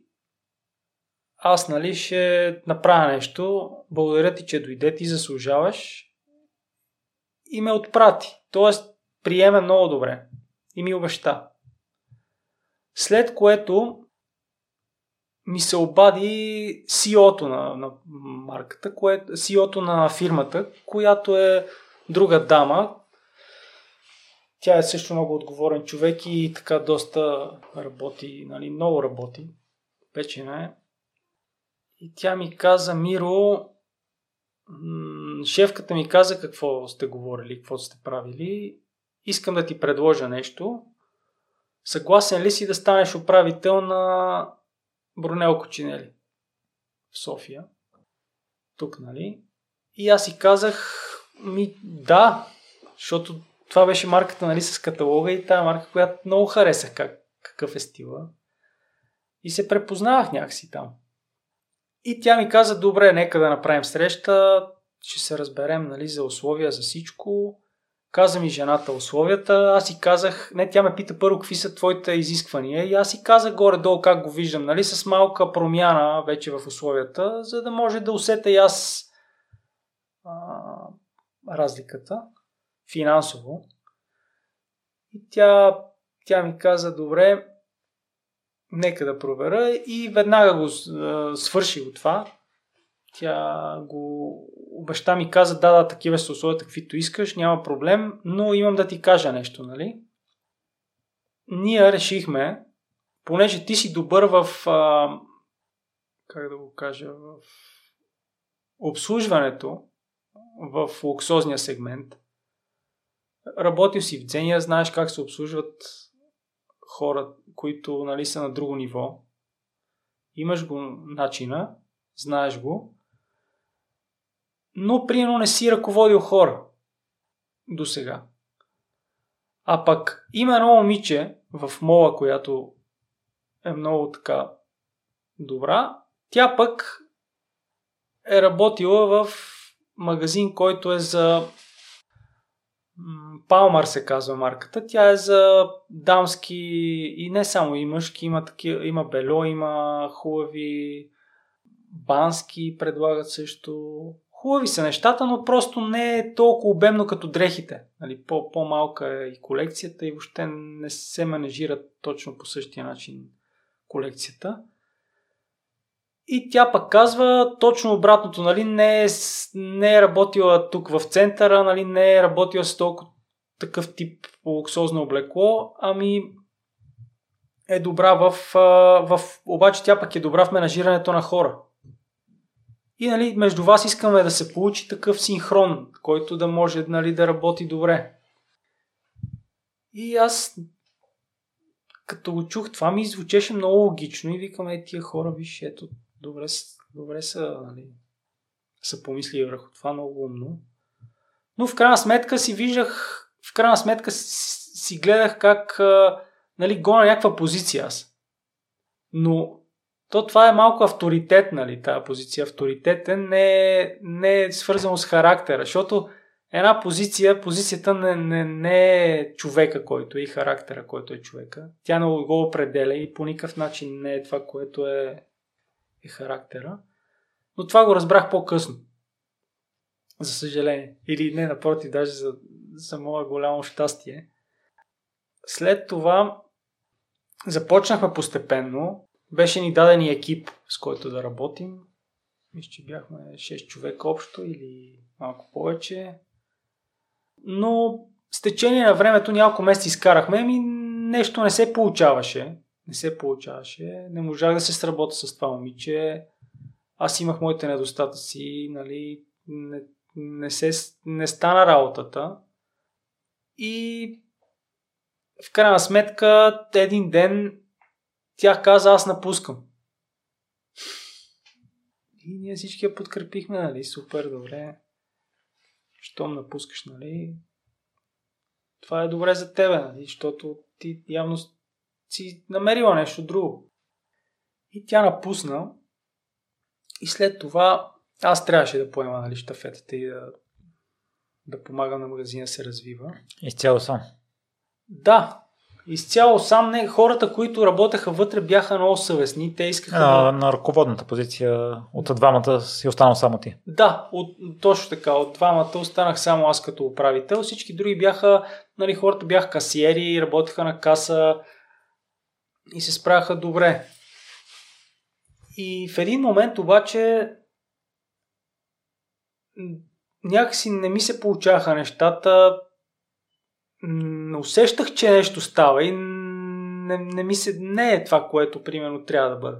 аз, нали, ще направя нещо. Благодаря ти, че дойде, ти заслужаваш и ме отпрати. Тоест, приеме много добре и ми обеща. След което ми се обади CEO-то на, на марката, кое, CEO-то на фирмата, която е друга дама. Тя е също много отговорен човек и така доста работи, нали, много работи. Печена е. И тя ми каза, Миро, шефката ми каза какво сте говорили, какво сте правили. Искам да ти предложа нещо. Съгласен ли си да станеш управител на Брунел Кочинели в София? Тук, нали? И аз си казах, ми да, защото това беше марката нали, с каталога и тая марка, която много харесах как, какъв е стила. И се препознавах някакси там. И тя ми каза, добре, нека да направим среща, ще се разберем нали, за условия, за всичко. Каза ми жената условията, аз си казах, не, тя ме пита първо какви са твоите изисквания и аз си казах горе-долу как го виждам, нали, с малка промяна вече в условията, за да може да усета и аз а, разликата финансово. И тя, тя ми каза, добре, нека да проверя и веднага го свърши от това. Тя го обеща ми каза, да, да, такива са условията, каквито искаш, няма проблем, но имам да ти кажа нещо, нали? Ние решихме, понеже ти си добър в, а, как да го кажа, в обслужването в луксозния сегмент, работил си в Дзения, знаеш как се обслужват хора, които нали, са на друго ниво. Имаш го начина, знаеш го, но примерно не си ръководил хора до сега. А пък има едно момиче в мола, която е много така добра. Тя пък е работила в магазин, който е за Палмар се казва марката. Тя е за дамски и не само и мъжки. Има, такива, има бельо, има хубави бански, предлагат също. Хубави са нещата, но просто не е толкова обемно като дрехите. Нали, по, по-малка е и колекцията и въобще не се менежира точно по същия начин колекцията. И тя пък казва точно обратното, нали, не, е, не е работила тук в центъра, нали, не е работила с толкова такъв тип луксозно облекло, ами е добра в, в... Обаче тя пък е добра в менажирането на хора. И нали, между вас искаме да се получи такъв синхрон, който да може нали, да работи добре. И аз като го чух, това ми звучеше много логично и викам, е, тия хора, виж, ето, добре, добре са, нали, са помислили върху това много умно. Но в крайна сметка си виждах, в крайна сметка си гледах как нали, гоня някаква позиция аз. Но то това е малко авторитет, нали, тази позиция. Авторитетен не е, не е свързано с характера, защото една позиция, позицията не, не, не е човека, който е и характера, който е човека. Тя не го определя и по никакъв начин не е това, което е е характера. Но това го разбрах по-късно. За съжаление. Или не, напротив, даже за, за мое голямо щастие. След това започнахме постепенно. Беше ни даден и екип, с който да работим. Мисля, че бяхме 6 човека общо или малко повече. Но с течение на времето няколко месеца изкарахме и нещо не се получаваше не се получаваше. Не можах да се сработя с това момиче. Аз имах моите недостатъци, нали, не, не, се, не стана работата. И в крайна сметка, един ден тя каза, аз напускам. И ние всички я подкрепихме, нали, супер, добре. Щом напускаш, нали, това е добре за тебе, нали, защото ти явно си намерила нещо друго. И тя напусна. И след това аз трябваше да поема нали, щафетата и да, да помагам на магазина се развива. Изцяло сам. Да, изцяло сам не. Хората, които работеха вътре, бяха много съвестни. Те искаха. А, да... На ръководната позиция от двамата си останал само ти. Да, от, точно така. От двамата останах само аз като управител. Всички други бяха, нали, хората бяха касиери, работеха на каса, и се справяха добре. И в един момент обаче някакси не ми се получаваха нещата. Усещах, че нещо става и не, не, ми се, не е това, което примерно трябва да бъде.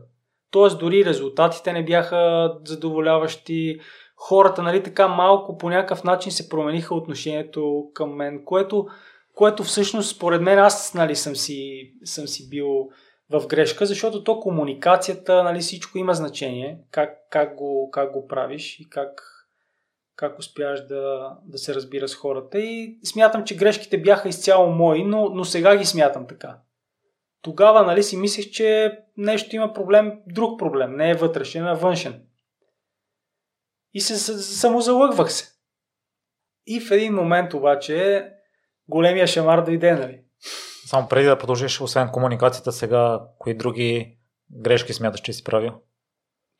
Тоест дори резултатите не бяха задоволяващи. Хората, нали, така малко по някакъв начин се промениха отношението към мен, което което всъщност според мен аз нали, съм, си, съм си бил в грешка, защото то комуникацията, нали, всичко има значение, как, как, го, как го правиш и как, как успяваш да, да се разбира с хората. И смятам, че грешките бяха изцяло мои, но, но сега ги смятам така. Тогава нали, си мислех, че нещо има проблем, друг проблем, не е вътрешен, а външен. И се самозалъгвах се. И в един момент обаче големия шамар дойде, нали? Само преди да продължиш, освен комуникацията, сега кои други грешки смяташ, че си правил?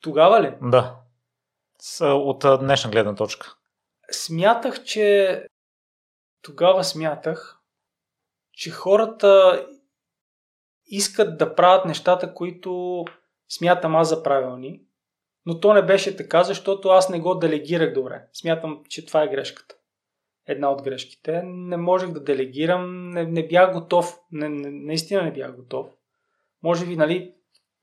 Тогава ли? Да. От днешна гледна точка. Смятах, че тогава смятах, че хората искат да правят нещата, които смятам аз за правилни, но то не беше така, защото аз не го делегирах добре. Смятам, че това е грешката една от грешките. Не можех да делегирам, не, не бях готов, не, не, наистина не бях готов. Може би, нали,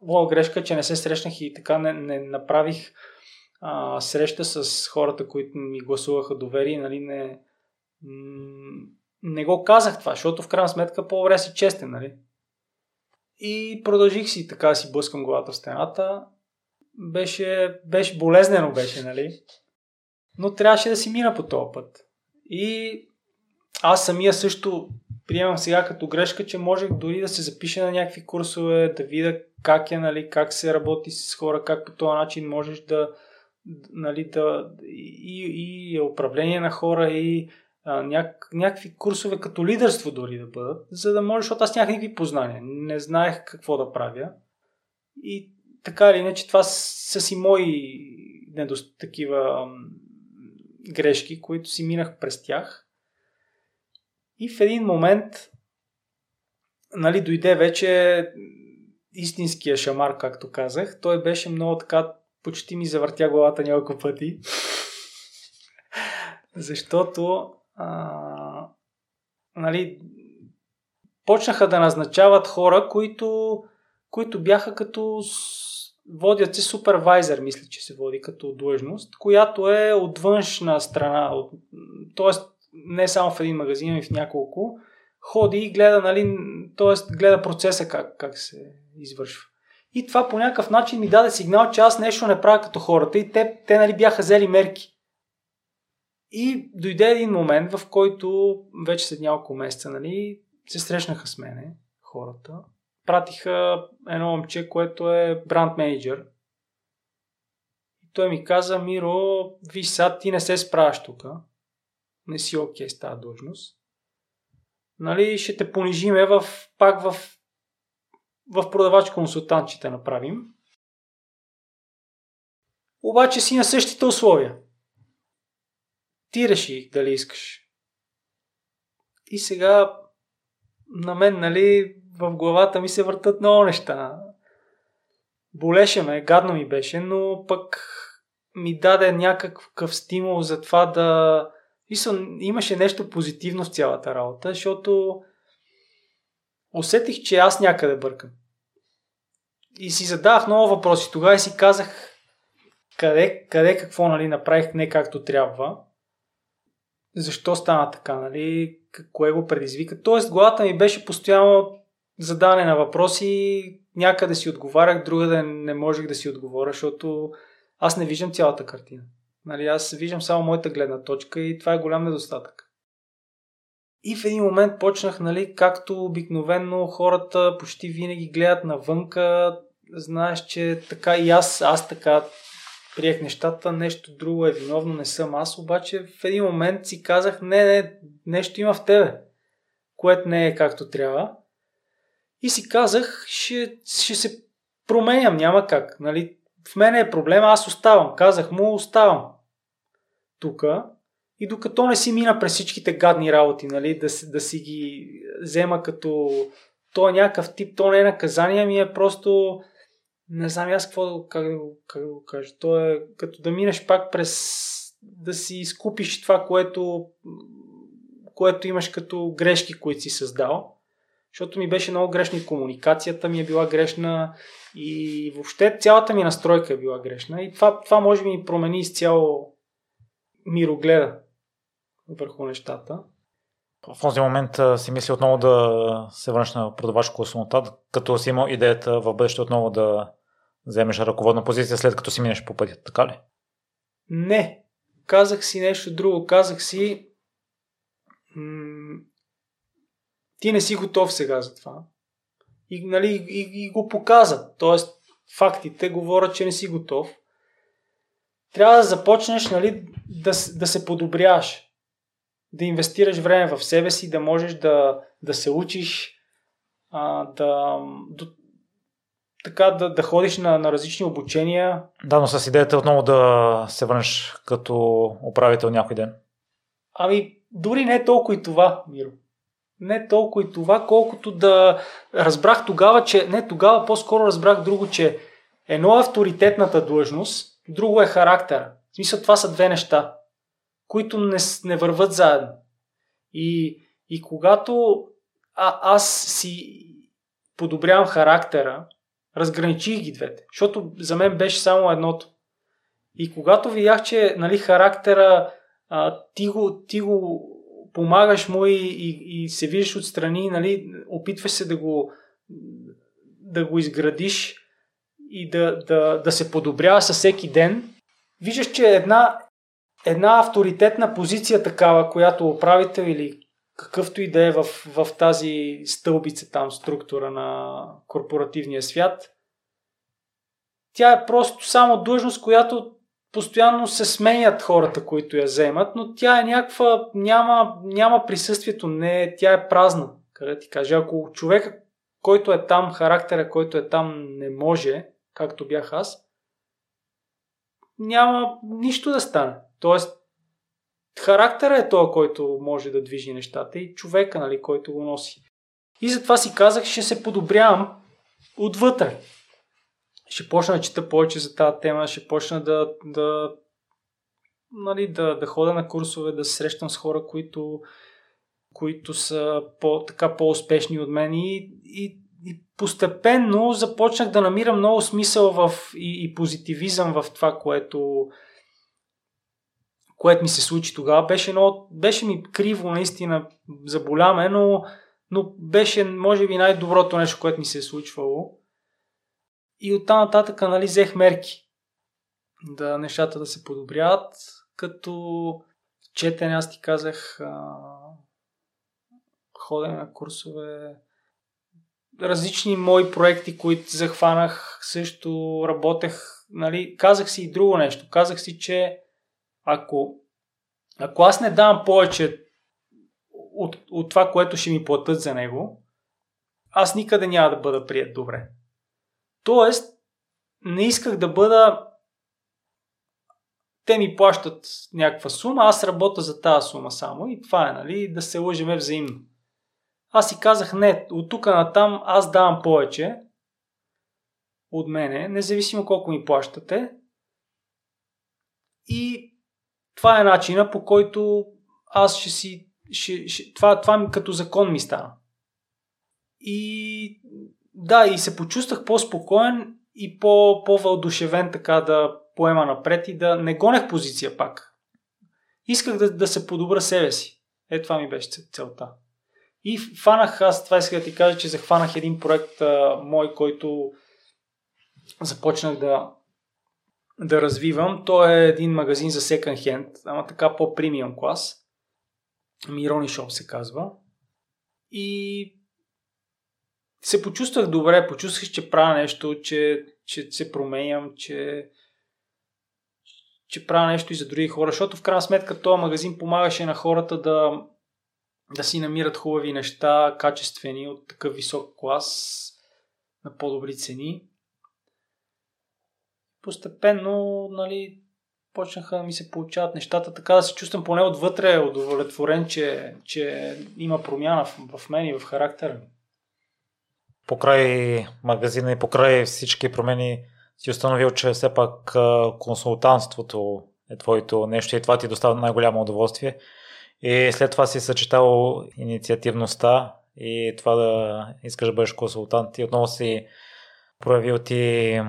моя грешка, че не се срещнах и така не, не направих а, среща с хората, които ми гласуваха доверие, нали, не, не го казах това, защото в крайна сметка по-добре си честен, нали. И продължих си така си блъскам главата в стената. Беше, беше болезнено беше, нали. Но трябваше да си мина по този път. И аз самия също приемам сега като грешка, че можех дори да се запиша на някакви курсове, да видя как е, нали, как се работи с хора, как по този начин можеш да, нали, да и, и управление на хора, и а, няк, някакви курсове като лидерство дори да бъдат, за да можеш, защото аз нямах никакви познания. Не знаех какво да правя. И така или иначе, това са си мои недост... такива грешки, които си минах през тях. И в един момент нали, дойде вече истинския шамар, както казах. Той беше много така, почти ми завъртя главата няколко пъти. Защото а, нали, почнаха да назначават хора, които, които бяха като водят се супервайзер, мисля, че се води като длъжност, която е от външна страна, от, т.е. не само в един магазин, ами в няколко, ходи и гледа, нали, т.е. гледа процеса как, как се извършва. И това по някакъв начин ми даде сигнал, че аз нещо не правя като хората и те, те нали, бяха взели мерки. И дойде един момент, в който вече след няколко месеца нали, се срещнаха с мене хората. Пратиха едно момче, което е бранд менеджер. Той ми каза, Миро, виж сега, ти не се справяш тук. Не си окей okay с тази длъжност. Нали, ще те понижиме в, пак в, в продавач консултант ще направим. Обаче си на същите условия. Ти реши дали искаш. И сега на мен, нали, в главата ми се въртат много неща. Болеше ме, гадно ми беше, но пък ми даде някакъв стимул за това да... Имаше нещо позитивно в цялата работа, защото усетих, че аз някъде бъркам. И си задавах много въпроси. Тогава си казах къде, къде какво нали, направих не както трябва защо стана така, нали, кое го предизвика. Тоест, главата ми беше постоянно задаване на въпроси, някъде си отговарях, другаде не можех да си отговоря, защото аз не виждам цялата картина. Нали, аз виждам само моята гледна точка и това е голям недостатък. И в един момент почнах, нали, както обикновено хората почти винаги гледат навънка, знаеш, че така и аз, аз така приех нещата, нещо друго е виновно, не съм аз, обаче в един момент си казах, не, не, нещо има в тебе, което не е както трябва. И си казах, ще, ще се променям, няма как. Нали? В мене е проблема, аз оставам. Казах му, оставам тук. И докато не си мина през всичките гадни работи, нали, да, да си ги взема като то е някакъв тип, то не е наказание, ми е просто не знам аз какво, как, да го, как да го кажа. То е като да минеш пак през да си изкупиш това, което, което имаш като грешки, които си създал. Защото ми беше много грешна и комуникацията ми е била грешна и въобще цялата ми настройка е била грешна. И това, това може би ми промени изцяло мирогледа върху нещата в този момент си мисли отново да се върнеш на продавач консултант, като си имал идеята в бъдеще отново да вземеш ръководна позиция след като си минеш по пътя, така ли? Не. Казах си нещо друго. Казах си м- ти не си готов сега за това. И, нали, и, и го показа. Тоест, фактите говорят, че не си готов. Трябва да започнеш нали, да, да се подобряваш да инвестираш време в себе си, да можеш да, да се учиш, а, да, да, така да, да ходиш на, на различни обучения. Да, но с идеята отново да се върнеш като управител някой ден. Ами, дори не е толкова и това, Миро. Не толкова и това, колкото да разбрах тогава, че не тогава, по-скоро разбрах друго, че едно е авторитетната длъжност, друго е характер. В смисъл, това са две неща които не, не върват заедно. И, и когато а, аз си подобрявам характера, разграничих ги двете, защото за мен беше само едното. И когато видях, че нали, характера а, ти, го, ти го помагаш му и, и, и се виждаш отстрани, нали, опитваш се да го, да го изградиш и да, да, да се подобрява със всеки ден, виждаш, че една, една авторитетна позиция такава, която управител или какъвто и да е в, в тази стълбица там структура на корпоративния свят. Тя е просто само длъжност, която постоянно се сменят хората, които я вземат, но тя е някаква, няма, няма присъствието, не, тя е празна. Къде ти кажа, ако човека, който е там, характера, който е там, не може, както бях аз, няма нищо да стане. Тоест, характера е този, който може да движи нещата и човека, нали, който го носи. И затова си казах, ще се подобрявам отвътре. Ще почна да чета повече за тази тема, ще почна да, да, нали, да, да ходя на курсове, да се срещам с хора, които, които са по, така по-успешни от мен и, и, и постепенно започнах да намирам много смисъл в, и, и позитивизъм в това, което, което ми се случи тогава. Беше, много, беше ми криво, наистина, заболяме, но, но беше, може би, най-доброто нещо, което ми се е случвало. И оттам нататък, нали, взех мерки да нещата да се подобряват, като четене, аз ти казах, ходене на курсове, различни мои проекти, които захванах, също работех, нали, казах си и друго нещо. Казах си, че ако, ако аз не давам повече от, от това, което ще ми платят за него, аз никъде няма да бъда прият добре. Тоест, не исках да бъда те ми плащат някаква сума, аз работя за тази сума само и това е, нали, да се лъжеме взаимно. Аз си казах, не, от тук на там аз давам повече от мене, независимо колко ми плащате. И това е начина по който аз ще си... Ще, ще, това, това като закон ми стана. И да, и се почувствах по-спокоен и по, по-въодушевен така да поема напред и да не гонех позиция пак. Исках да, да се подобра себе си. Е, това ми беше целта. И фанах, аз това исках да ти кажа, че захванах един проект а, мой, който започнах да, да развивам. Той е един магазин за second hand, ама така по-премиум клас. Мирони Шоп се казва. И се почувствах добре, почувствах, че правя нещо, че, че се променям, че, че правя нещо и за други хора, защото в крайна сметка този магазин помагаше на хората да, да си намират хубави неща, качествени, от такъв висок клас, на по-добри цени. Постепенно, нали, почнаха да ми се получават нещата, така да се чувствам поне отвътре удовлетворен, че, че има промяна в, в мен и в характера ми покрай магазина и покрай всички промени си установил, че все пак консултантството е твоето нещо и това ти доставя най-голямо удоволствие. И след това си съчетал инициативността и това да искаш да бъдеш консултант и отново си проявил ти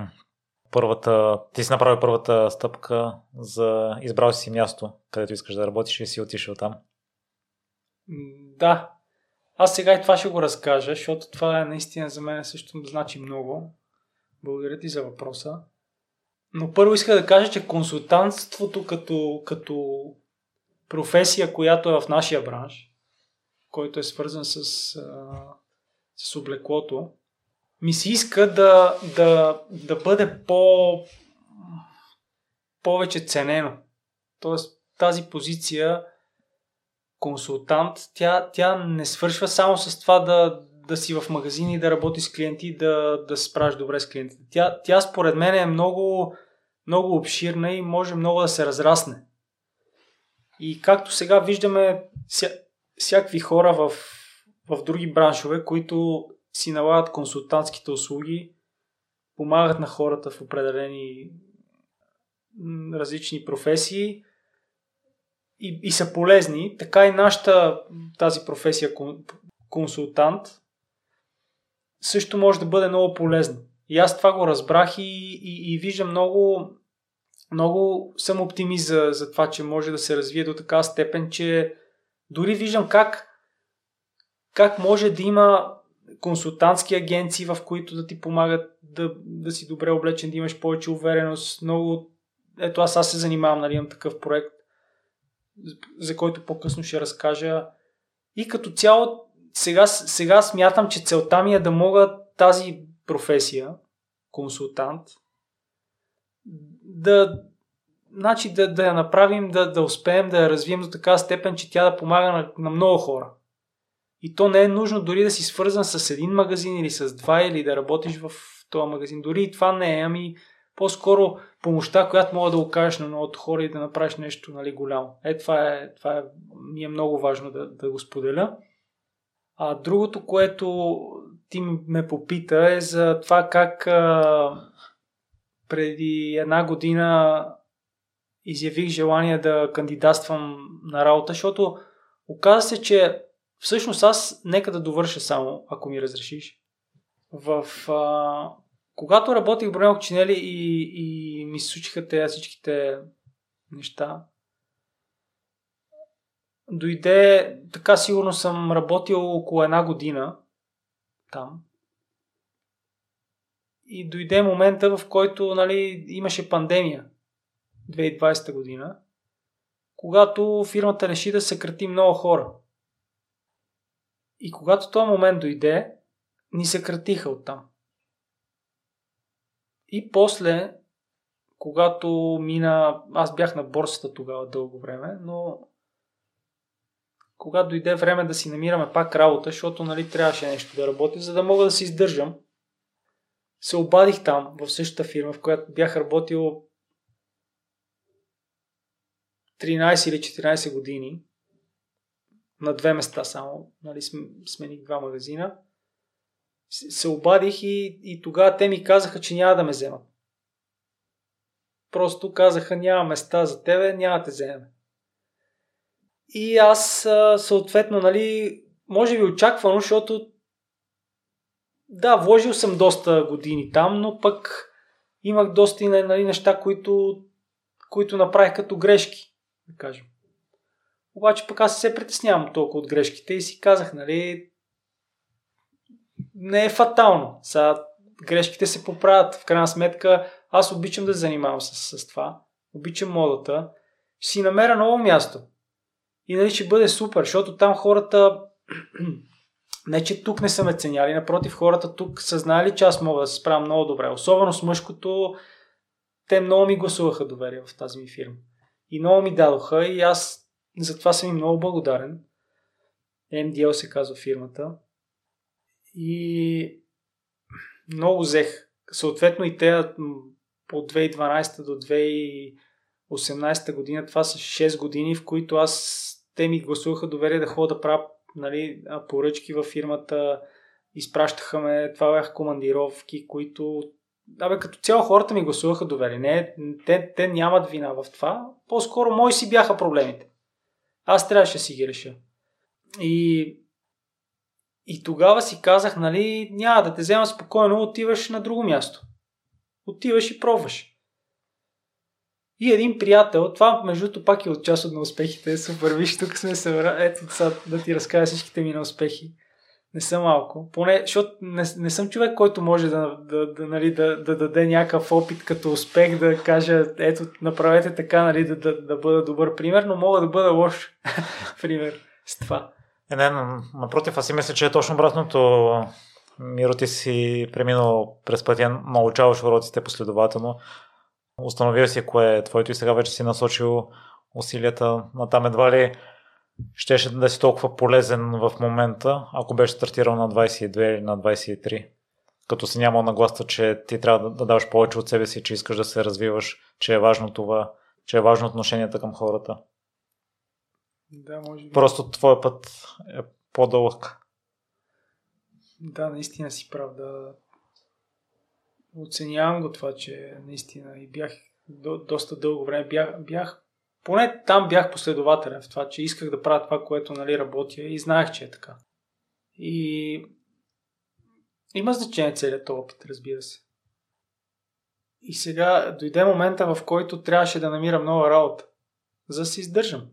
първата, ти си направил първата стъпка за избрал си място, където искаш да работиш и си отишъл там. Да, аз сега и това ще го разкажа, защото това е наистина за мен също значи много. Благодаря ти за въпроса. Но първо иска да кажа, че консултантството като, като професия, която е в нашия бранш, който е свързан с, с облеклото, ми се иска да, да, да бъде по, повече ценено. Тоест тази позиция консултант, тя, тя не свършва само с това да, да си в магазини, да работи с клиенти, да, да се справиш добре с клиентите. Тя, тя според мен е много, много обширна и може много да се разрасне. И както сега виждаме ся, всякакви хора в, в други браншове, които си налагат консултантските услуги, помагат на хората в определени различни професии и, и са полезни, така и нашата тази професия консултант също може да бъде много полезна. И аз това го разбрах и, и, и виждам много, много съм оптимист за, за това, че може да се развие до такава степен, че дори виждам как, как може да има консултантски агенции, в които да ти помагат да, да си добре облечен, да имаш повече увереност. Много... Ето аз, аз се занимавам, нали, имам такъв проект за който по-късно ще разкажа. И като цяло, сега, сега смятам, че целта ми е да мога тази професия, консултант, да, значи да, да я направим, да, да успеем да я развием до така степен, че тя да помага на, на много хора. И то не е нужно дори да си свързан с един магазин или с два, или да работиш в този магазин. Дори и това не е, ами по-скоро помощта, която мога да окажеш на многото хора и да направиш нещо нали, голямо. Е, това, е, това е, ми е много важно да, да го споделя. А другото, което ти ме попита е за това как а, преди една година изявих желание да кандидатствам на работа, защото оказа се, че всъщност аз нека да довърша само, ако ми разрешиш. В, а, когато работих в Бронелко Чинели и, и ми се случиха тези всичките неща, дойде, така сигурно съм работил около една година там. И дойде момента, в който нали, имаше пандемия. 2020 година, когато фирмата реши да съкрати много хора. И когато този момент дойде, ни съкратиха оттам. И после, когато мина, аз бях на борсата тогава дълго време, но когато дойде време да си намираме пак работа, защото нали, трябваше нещо да работя, за да мога да се издържам, се обадих там, в същата фирма, в която бях работил 13 или 14 години, на две места само, нали, смених два магазина, се обадих и, и тогава те ми казаха, че няма да ме вземат. Просто казаха, няма места за тебе, няма да те вземем. И аз съответно, нали, може би очаквано, защото да, вложил съм доста години там, но пък имах доста нали, неща, които, които направих като грешки, да кажем. Обаче пък аз се притеснявам толкова от грешките и си казах, нали, не е фатално. Сега грешките се поправят. В крайна сметка аз обичам да занимавам с, с това. Обичам модата. Ще си намеря ново място. И нали ще бъде супер, защото там хората не, че тук не са ме ценяли, напротив, хората тук са знали, че аз мога да се справя много добре. Особено с мъжкото, те много ми гласуваха доверие в тази ми фирма. И много ми дадоха и аз затова съм им много благодарен. MDL се казва фирмата. И много взех. Съответно и те от 2012 до 2018 година, това са 6 години, в които аз те ми гласуваха доверие да ходя да правя нали, поръчки във фирмата, изпращаха ме, това бяха командировки, които Абе, като цяло хората ми гласуваха доверие. Не, те, те нямат вина в това. По-скоро мои си бяха проблемите. Аз трябваше да си ги реша. И, и тогава си казах, нали, няма да те взема спокойно, отиваш на друго място. Отиваш и пробваш. И един приятел, това между другото пак е от част от на успехите, супер, виж, тук сме се, ето сега да ти разкажа всичките ми на успехи. Не са малко. Поне, защото не, не съм човек, който може да, да, да, нали, да, да даде някакъв опит като успех, да каже, ето, направете така, нали, да, да, да бъда добър пример, но мога да бъда лош пример с това. Е, не, напротив, аз си мисля, че е точно обратното. Миро, ти си преминал през пътя, научаваш уроците последователно, установил си кое е твоето и сега вече си насочил усилията на там едва ли щеше да си толкова полезен в момента, ако беше стартирал на 22 или на 23. Като си нямал нагласта, че ти трябва да, даваш повече от себе си, че искаш да се развиваш, че е важно това, че е важно отношенията към хората. Да, може би. Просто твой път е по-дълъг. Да, наистина си прав. Да... Оценявам го това, че наистина и бях до, доста дълго време бях, бях поне там бях последователен в това, че исках да правя това, което нали, работя и знаех, че е така. И има значение целият този опит, разбира се. И сега дойде момента, в който трябваше да намирам нова работа, за да се издържам.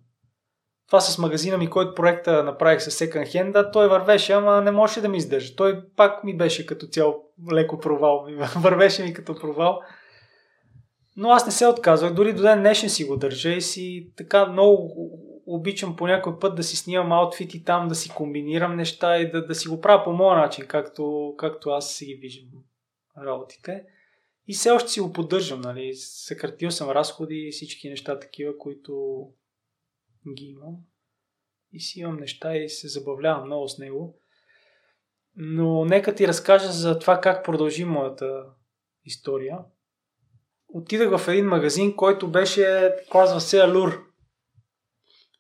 Това с магазина ми, който проекта направих с Second Hand, да, той вървеше, ама не можеше да ми издържа. Той пак ми беше като цяло леко провал. Вървеше ми като провал. Но аз не се отказвах, дори до ден днешен си го държа и си така много обичам по някой път да си снимам аутфити там, да си комбинирам неща и да, да си го правя по моя начин, както, както аз си ги виждам работите. И все още си го поддържам, нали. Съкратил съм разходи и всички неща такива, които ги имам. И си имам неща и се забавлявам много с него. Но нека ти разкажа за това как продължи моята история. Отидах в един магазин, който беше, казва се Алур.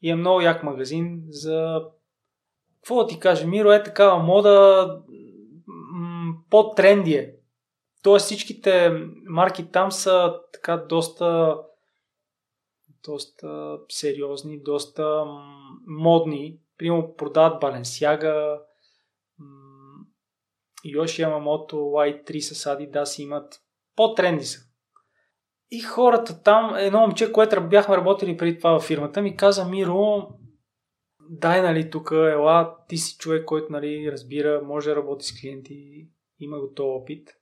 И е много як магазин за... Какво да ти кажа, Миро е такава мода по-тренди е. Тоест всичките марки там са така доста доста сериозни, доста модни. Примерно продават Баленсяга, Yoshi Yamamoto Y3 с Adidas имат по-тренди са. И хората там, едно момче, което бяхме работили преди това във фирмата, ми каза, Миро, дай, нали, тук, ела, ти си човек, който, нали, разбира, може да работи с клиенти, има го този опит.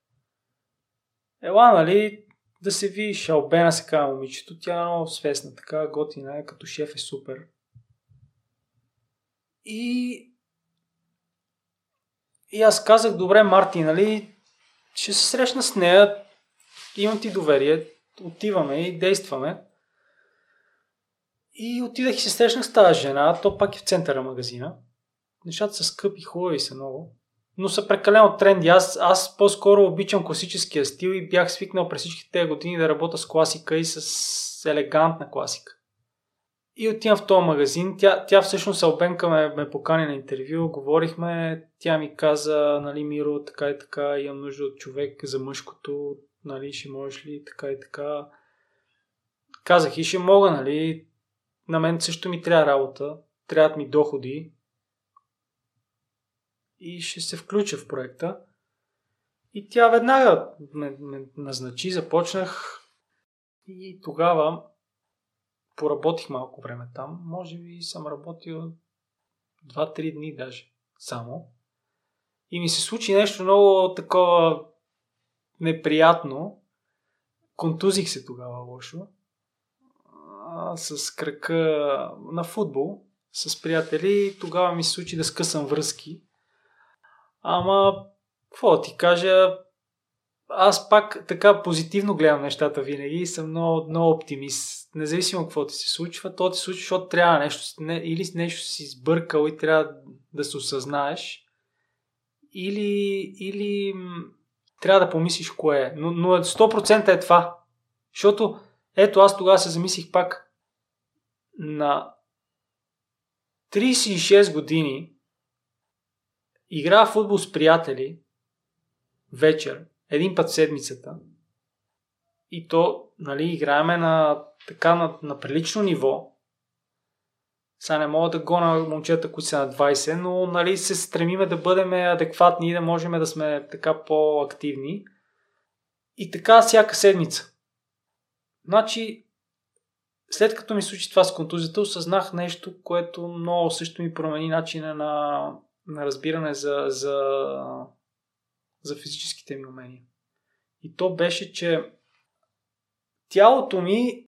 Ела, нали, да се видиш, Албена се казва момичето, тя е много свестна, така готина е, като шеф е супер. И и аз казах, добре, Марти, нали, ще се срещна с нея, имам ти доверие, отиваме и действаме. И отидах и се срещнах с тази жена, то пак е в центъра на магазина. Нещата са скъпи, хубави са много. Но са прекалено тренди. Аз, аз по-скоро обичам класическия стил и бях свикнал през всички тези години да работя с класика и с елегантна класика. И отивам в този магазин. Тя, тя всъщност Албенка ме, ме покани на интервю, говорихме, тя ми каза, нали, Миро, така и така, имам нужда от човек за мъжкото, нали, ще можеш ли, така и така. Казах и ще мога, нали, на мен също ми трябва работа, трябват ми доходи и ще се включа в проекта. И тя веднага ме, ме назначи, започнах и тогава поработих малко време там. Може би съм работил 2-3 дни даже само. И ми се случи нещо много такова неприятно. Контузих се тогава лошо. А, с кръка на футбол с приятели. Тогава ми се случи да скъсам връзки. Ама, какво ти кажа, аз пак така позитивно гледам нещата винаги и съм много, много оптимист. Независимо какво ти се случва, то ти се случва, защото трябва нещо, не, или нещо си сбъркал и трябва да се осъзнаеш, или, или трябва да помислиш кое е. Но, но 100% е това. Защото, ето аз тогава се замислих пак на 36 години игра в футбол с приятели вечер един път седмицата. И то, нали, играеме на така на, на прилично ниво. Сега не мога да гона момчета, които са на 20, но нали, се стремиме да бъдем адекватни и да можем да сме така по-активни. И така всяка седмица. Значи, след като ми случи това с контузията, осъзнах нещо, което много също ми промени начина на, на разбиране за, за за физическите ми умения. И то беше, че тялото ми,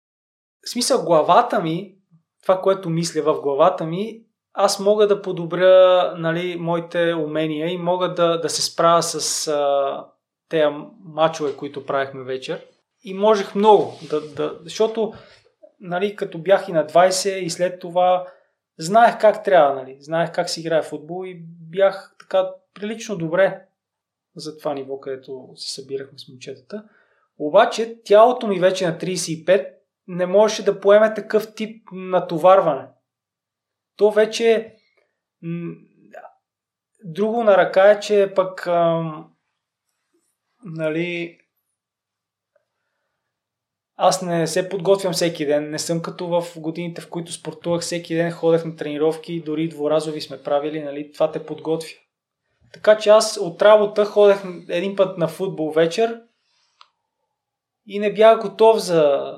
в смисъл главата ми, това, което мисля в главата ми, аз мога да подобря нали, моите умения и мога да, да се справя с а, тези мачове, които правихме вечер. И можех много, да, да, защото нали, като бях и на 20 и след това знаех как трябва, нали, знаех как си играе футбол и бях така прилично добре за това ниво, където се събирахме с момчетата. Обаче тялото ми вече на 35 не можеше да поеме такъв тип натоварване. То вече друго на ръка е, че пък ам, нали, аз не се подготвям всеки ден. Не съм като в годините, в които спортувах всеки ден, ходех на тренировки, дори дворазови сме правили, нали, това те подготвя. Така че аз от работа ходех един път на футбол вечер и не бях готов за,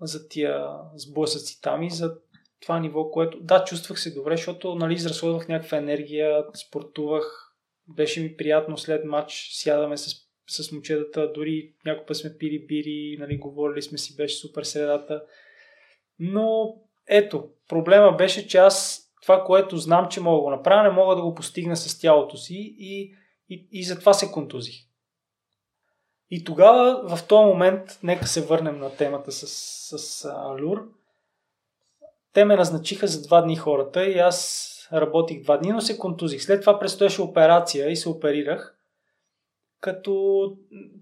за тия сблъсъци там и за това ниво, което... Да, чувствах се добре, защото нали, изразходвах някаква енергия, спортувах, беше ми приятно след матч, сядаме с, с момчетата, дори някой път сме пили бири, нали, говорили сме си, беше супер средата. Но ето, проблема беше, че аз това, което знам, че мога да го направя, не мога да го постигна с тялото си и, и, и затова се контузих. И тогава, в този момент, нека се върнем на темата с, с Алюр. Те ме назначиха за два дни хората и аз работих два дни, но се контузих. След това предстоеше операция и се оперирах, като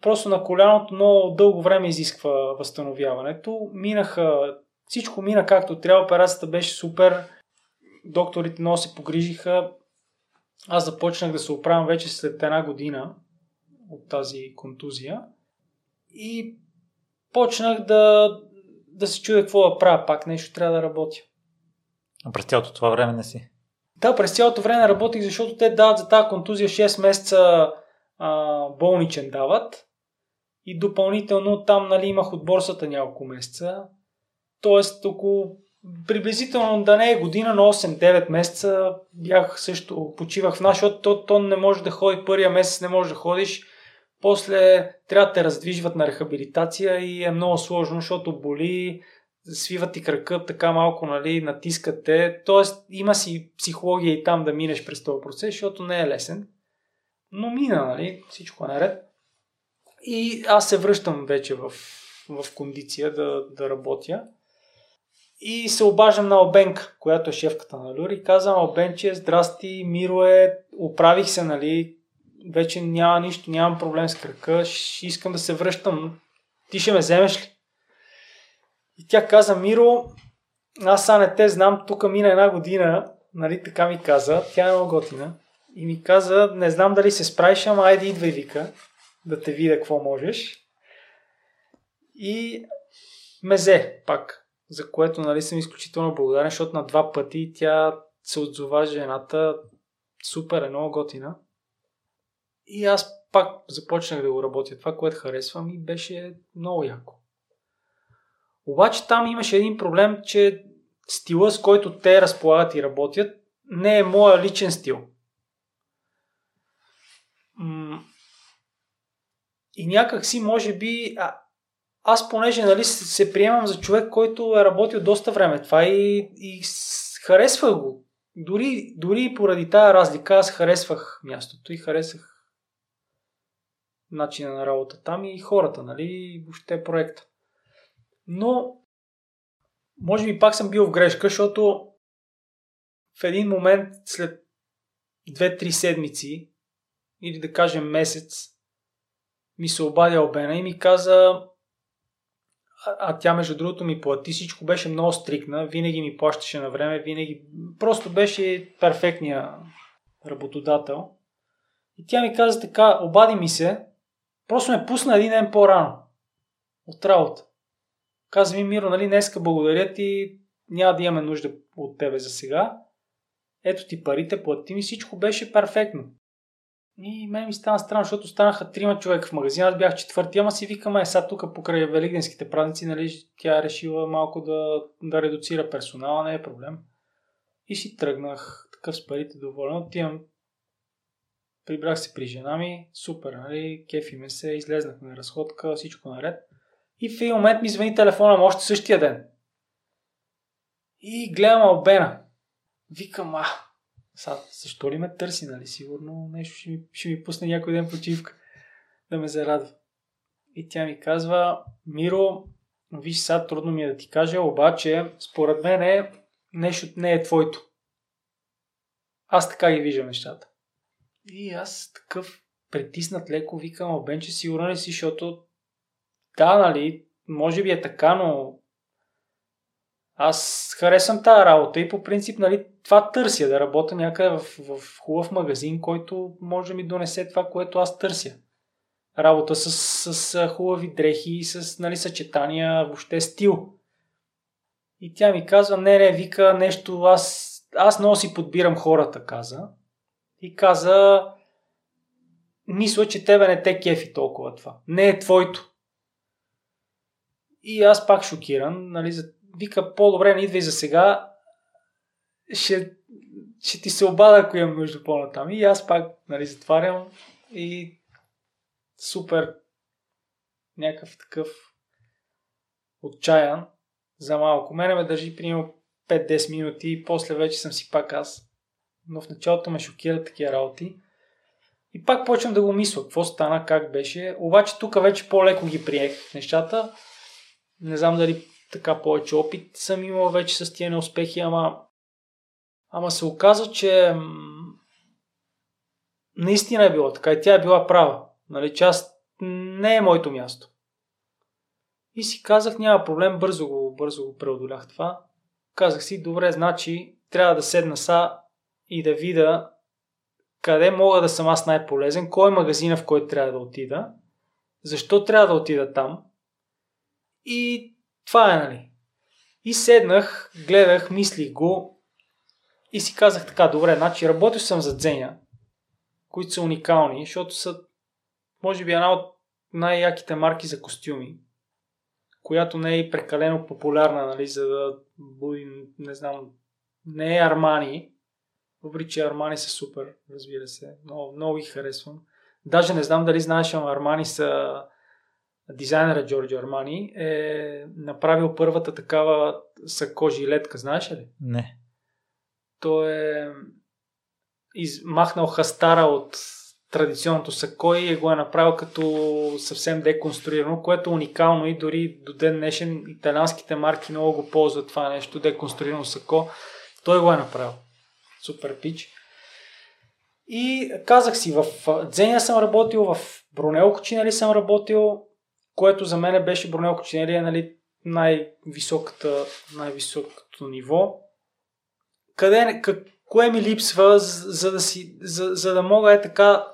просто на коляното много дълго време изисква възстановяването. Минаха, всичко мина както трябва, операцията беше супер, докторите много се погрижиха. Аз започнах да се оправям вече след една година от тази контузия и почнах да, да се чудя какво да правя. Пак нещо трябва да работя. А през цялото това време не си? Да, през цялото време работих, защото те дават за тази контузия 6 месеца а, болничен дават и допълнително там нали, имах от борсата няколко месеца. Тоест около приблизително да не е година, но 8-9 месеца бях също, почивах в наш, защото то, то не може да ходи първия месец, не може да ходиш. После трябва да те раздвижват на рехабилитация и е много сложно, защото боли, свиват ти кръка така малко, нали, натискат те. Тоест има си психология и там да минеш през този процес, защото не е лесен. Но мина, нали, всичко е наред. И аз се връщам вече в, в кондиция да, да работя. И се обаждам на Обенка, която е шефката на Люр и казвам, Обенче, здрасти, Миро е, оправих се, нали, вече няма нищо, нямам проблем с кръка, искам да се връщам, ти ще ме вземеш ли? И тя каза, Миро, аз са не те знам, тук мина една година, нали, така ми каза, тя е много готина. И ми каза, не знам дали се справиш, ама айде идвай, вика, да те видя какво можеш. И ме взе пак, за което нали, съм изключително благодарен, защото на два пъти тя се отзова жената супер, е много готина. И аз пак започнах да го работя това, което харесвам и беше много яко. Обаче там имаше един проблем, че стила, с който те разполагат и работят, не е моя личен стил. И някак си, може би, а, аз понеже нали, се приемам за човек, който е работил доста време това и, и харесвах го. Дори, дори поради тази разлика аз харесвах мястото и харесах начина на работа там и хората, нали, и въобще проекта. Но, може би пак съм бил в грешка, защото в един момент след 2-3 седмици или да кажем месец ми се обадя Обена и ми каза а, а тя между другото ми плати, всичко беше много стрикна, винаги ми плащаше на време, винаги просто беше перфектния работодател. И тя ми каза така, обади ми се, просто ме пусна един ден по-рано от работа. Каза ми, Миро, нали, днеска благодаря ти, няма да имаме нужда от тебе за сега. Ето ти парите, плати ми, всичко беше перфектно. И мен ми стана странно, защото станаха трима човека в магазина, аз бях четвърти, ама си викаме, е, сега тук покрай великденските празници, нали, тя е решила малко да, да редуцира персонала, не е проблем. И си тръгнах, такъв с парите доволен, отивам, прибрах се при жена ми, супер, нали, кефи ме се, излезнахме на разходка, всичко наред. И в един момент ми звъни телефона, още същия ден. И гледам Албена. Викам, а, са, защо ли ме търси, нали? Сигурно нещо ще ми, ще ми пусне някой ден почивка да ме зарадва. И тя ми казва, Миро, виж сега трудно ми е да ти кажа, обаче според мен е, нещо не е твоето. Аз така ги виждам нещата. И аз такъв притиснат леко викам, Обенче, сигурно ли си, защото да, нали, може би е така, но аз харесвам тази работа и по принцип нали, това търся, да работя някъде в, в хубав магазин, който може да ми донесе това, което аз търся. Работа с, с, с хубави дрехи, с нали, съчетания, въобще стил. И тя ми казва, не, не, вика нещо, аз, аз много си подбирам хората, каза. И каза, мисля, че тебе не те кефи толкова това. Не е твоето. И аз пак шокиран, нали, вика, по-добре не идвай за сега, ще, ще ти се обада, ако имам нужда по-натам. И аз пак, нали, затварям и супер някакъв такъв отчаян за малко. Мене ме държи, примерно, 5-10 минути и после вече съм си пак аз. Но в началото ме шокират такива работи. И пак почвам да го мисля, какво стана, как беше. Обаче тук вече по-леко ги приех нещата. Не знам дали така повече опит съм имал вече с тия неуспехи, ама, ама се оказа, че наистина е било така и тя е била права. Нали, че аз не е моето място. И си казах, няма проблем, бързо го, бързо го преодолях това. Казах си, добре, значи трябва да седна са и да видя къде мога да съм аз най-полезен, кой е магазина, в който трябва да отида, защо трябва да отида там. И това е, нали. И седнах, гледах, мислих го и си казах така, добре, значи работил съм за Дзеня, които са уникални, защото са, може би, една от най-яките марки за костюми, която не е прекалено популярна, нали, за да буди, не знам, не е Армани, въпреки че Армани са супер, разбира се, много, много ги харесвам. Даже не знам дали знаеш, ама Армани са дизайнера Джорджо Армани е направил първата такава сако жилетка, знаеш ли? Не. Той е измахнал хастара от традиционното сако и го е направил като съвсем деконструирано, което е уникално и дори до ден днешен италианските марки много го ползват това нещо, деконструирано сако. Той го е направил. Супер пич. И казах си, в Дзеня съм работил, в Брунелко нали съм работил, което за мен беше Брунелко Чинелия, нали, най-високата, най-високото ниво. Къде, как, кое ми липсва, за, за, да, си, за, за да мога е така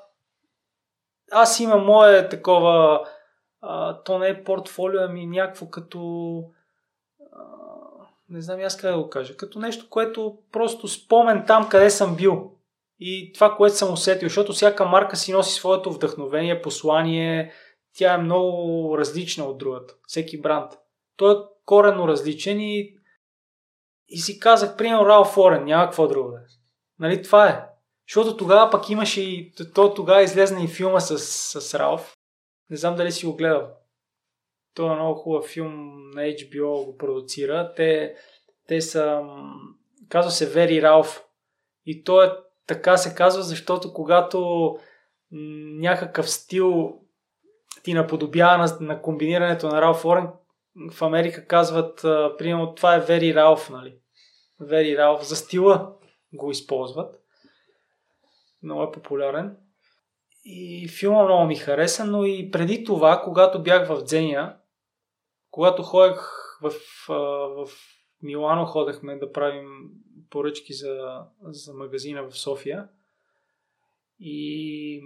аз имам мое такова, а, то не е портфолио, ами някакво като, а, не знам аз как да го кажа, като нещо, което просто спомен там, къде съм бил. И това, което съм усетил, защото всяка марка си носи своето вдъхновение, послание, тя е много различна от другата, всеки бранд. Той е коренно различен и, и си казах, примерно Ралф Форен, няма какво друго да е. Нали, това е. Защото тогава пък имаше и... То тогава излезна и филма с, с Ралф. Не знам дали си го гледал. Това е много хубав филм на HBO го продуцира. Те, те са... Казва се Вери Ралф. И то е така се казва, защото когато някакъв стил ти наподобява на, на комбинирането на Ралф Орен, в Америка казват, а, примерно, това е Вери Ралф, нали? Вери Ралф. За стила го използват много е популярен. И филма много ми хареса, но и преди това, когато бях в Дзения, когато ходех в, в Милано, ходехме да правим поръчки за, за магазина в София. И,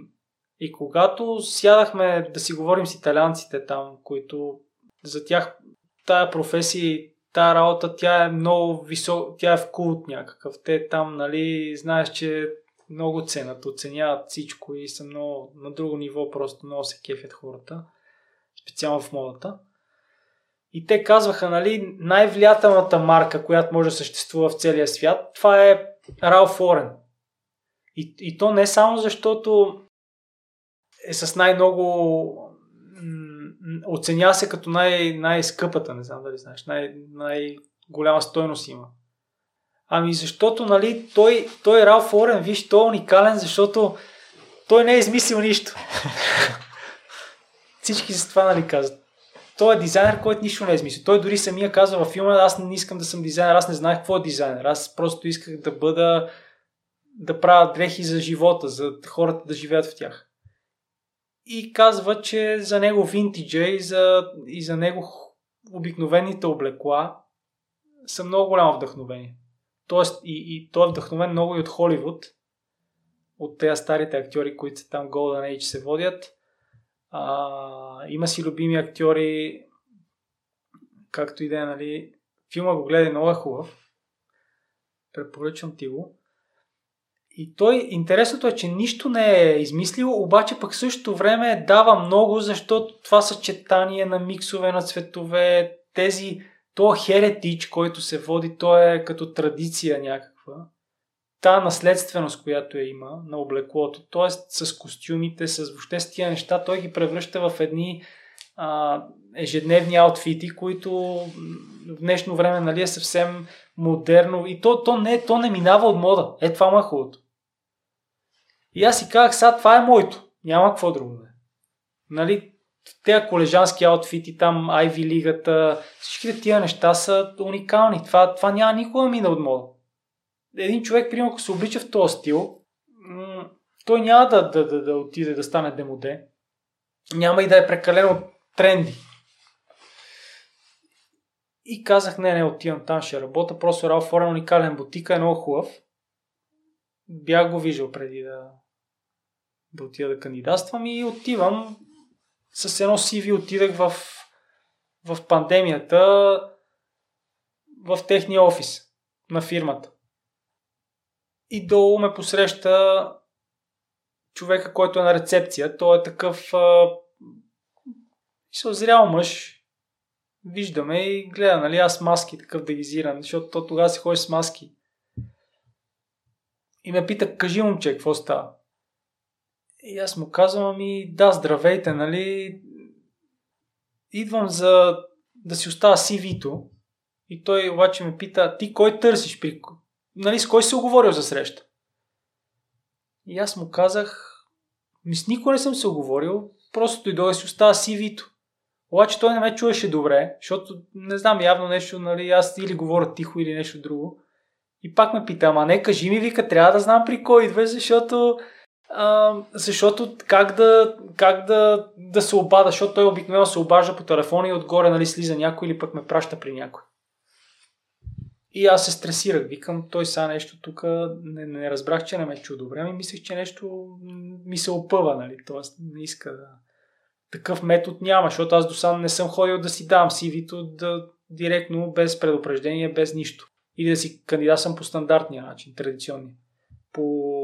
и когато сядахме да си говорим с италианците там, които за тях тая професия тая работа, тя е много висок, тя е в култ някакъв. Те там, нали, знаеш, че много ценят, оценяват всичко и са много на друго ниво, просто много се кефят хората, специално в модата. И те казваха, нали, най-влиятелната марка, която може да съществува в целия свят, това е Ралф Орен. И, и то не само защото е с най-много оценява се като най- най-скъпата, не знам дали знаеш, най- най-голяма стойност има. Ами защото, нали, той, той е Ралф Орен, виж, той е уникален, защото той не е измислил нищо. Всички за това, нали, казват. Той е дизайнер, който нищо не е измислил. Той дори самия казва във филма, аз не искам да съм дизайнер, аз не знаех какво е дизайнер. Аз просто исках да бъда, да правя дрехи за живота, за хората да живеят в тях. И казва, че за него винтиджа и за, и за него обикновените облекла са много голямо вдъхновение. Тоест, и, и той е вдъхновен много и от Холивуд, от тези старите актьори, които са там Golden Age се водят. А, има си любими актьори, както и да е, нали. Филма го гледай, много е хубав. Препоръчвам ти го. И той, интересното е, че нищо не е измислил, обаче пък същото време дава много, защото това съчетание на миксове на цветове, тези то херетич, който се води, то е като традиция някаква. Та наследственост, която я има на облеклото, т.е. с костюмите, с въобще с тия неща, той ги превръща в едни а, ежедневни аутфити, които в днешно време нали, е съвсем модерно и то, то, не, то не минава от мода. Е, това му е хубавото. И аз си казах, сега това е моето. Няма какво друго е. Нали, тези колежански аутфити, там Ivy лигата, всичките тия неща са уникални. Това, това няма никога мина от мода. Един човек, примерно, ако се облича в този стил, той няма да, да, да, да отиде да стане демоде. Няма и да е прекалено тренди. И казах, не, не, отивам там, ще работя. Просто Ралф Лорен уникален бутик, е много хубав. Бях го виждал преди да, да отида да кандидатствам и отивам с едно CV отидах в, в пандемията в техния офис на фирмата. И долу ме посреща човека, който е на рецепция. Той е такъв а, озрял мъж. Виждаме и гледа, нали, аз маски такъв дегизиран, защото то тогава се ходи с маски. И ме пита, кажи момче, какво става? И аз му казвам, ами да, здравейте, нали, идвам за да си остава CV-то. И той обаче ме пита, ти кой търсиш? При... Нали, с кой си оговорил за среща? И аз му казах, ми с никой не съм се оговорил, просто дойде да си остава CV-то. Обаче той не ме чуеше добре, защото не знам, явно нещо, нали, аз или говоря тихо или нещо друго. И пак ме пита, ама не, кажи ми, вика, трябва да знам при кой идваш, защото защото как да, как да, да се обада, защото той обикновено се обажда по телефона и отгоре нали, слиза някой или пък ме праща при някой. И аз се стресирах. Викам, той са нещо тук, не, не разбрах, че не ме чу добре, ами мислех, че нещо ми се опъва, нали? Тоест не иска да... Такъв метод няма, защото аз до сам не съм ходил да си давам CV-то да, директно, без предупреждение, без нищо. Или да си кандидатствам по стандартния начин, традиционния. По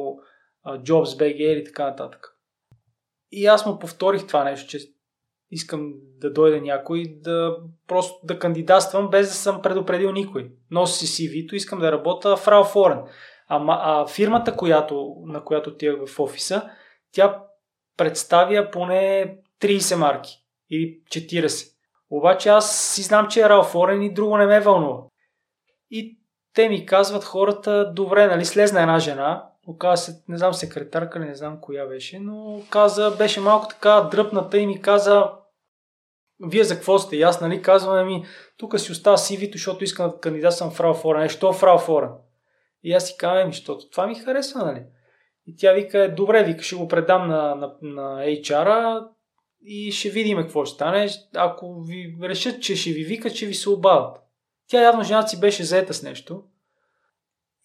Jobs, BG или така нататък. И аз му повторих това нещо, че искам да дойде някой да просто да кандидатствам без да съм предупредил никой. Носи си CV-то, искам да работя в Рал Форен. А, а фирмата, която, на която тия в офиса, тя представя поне 30 марки или 40. Обаче аз си знам, че е Рал Форен и друго не ме вълнува. И те ми казват хората, добре, нали, слезна една жена, оказа се, не знам секретарка не знам коя беше, но каза, беше малко така дръпната и ми каза, вие за какво сте? И аз, нали, казваме ми, тук си остава CV-то, защото искам да кандидатствам в Ралфорен. Е, що в Ралфорен? И аз си казвам, ми, защото това ми харесва, нали? И тя вика, добре, вика, ще го предам на, на, на HR-а и ще видим какво ще стане. Ако ви решат, че ще ви викат, че ви се обадат. Тя явно жената си беше заета с нещо.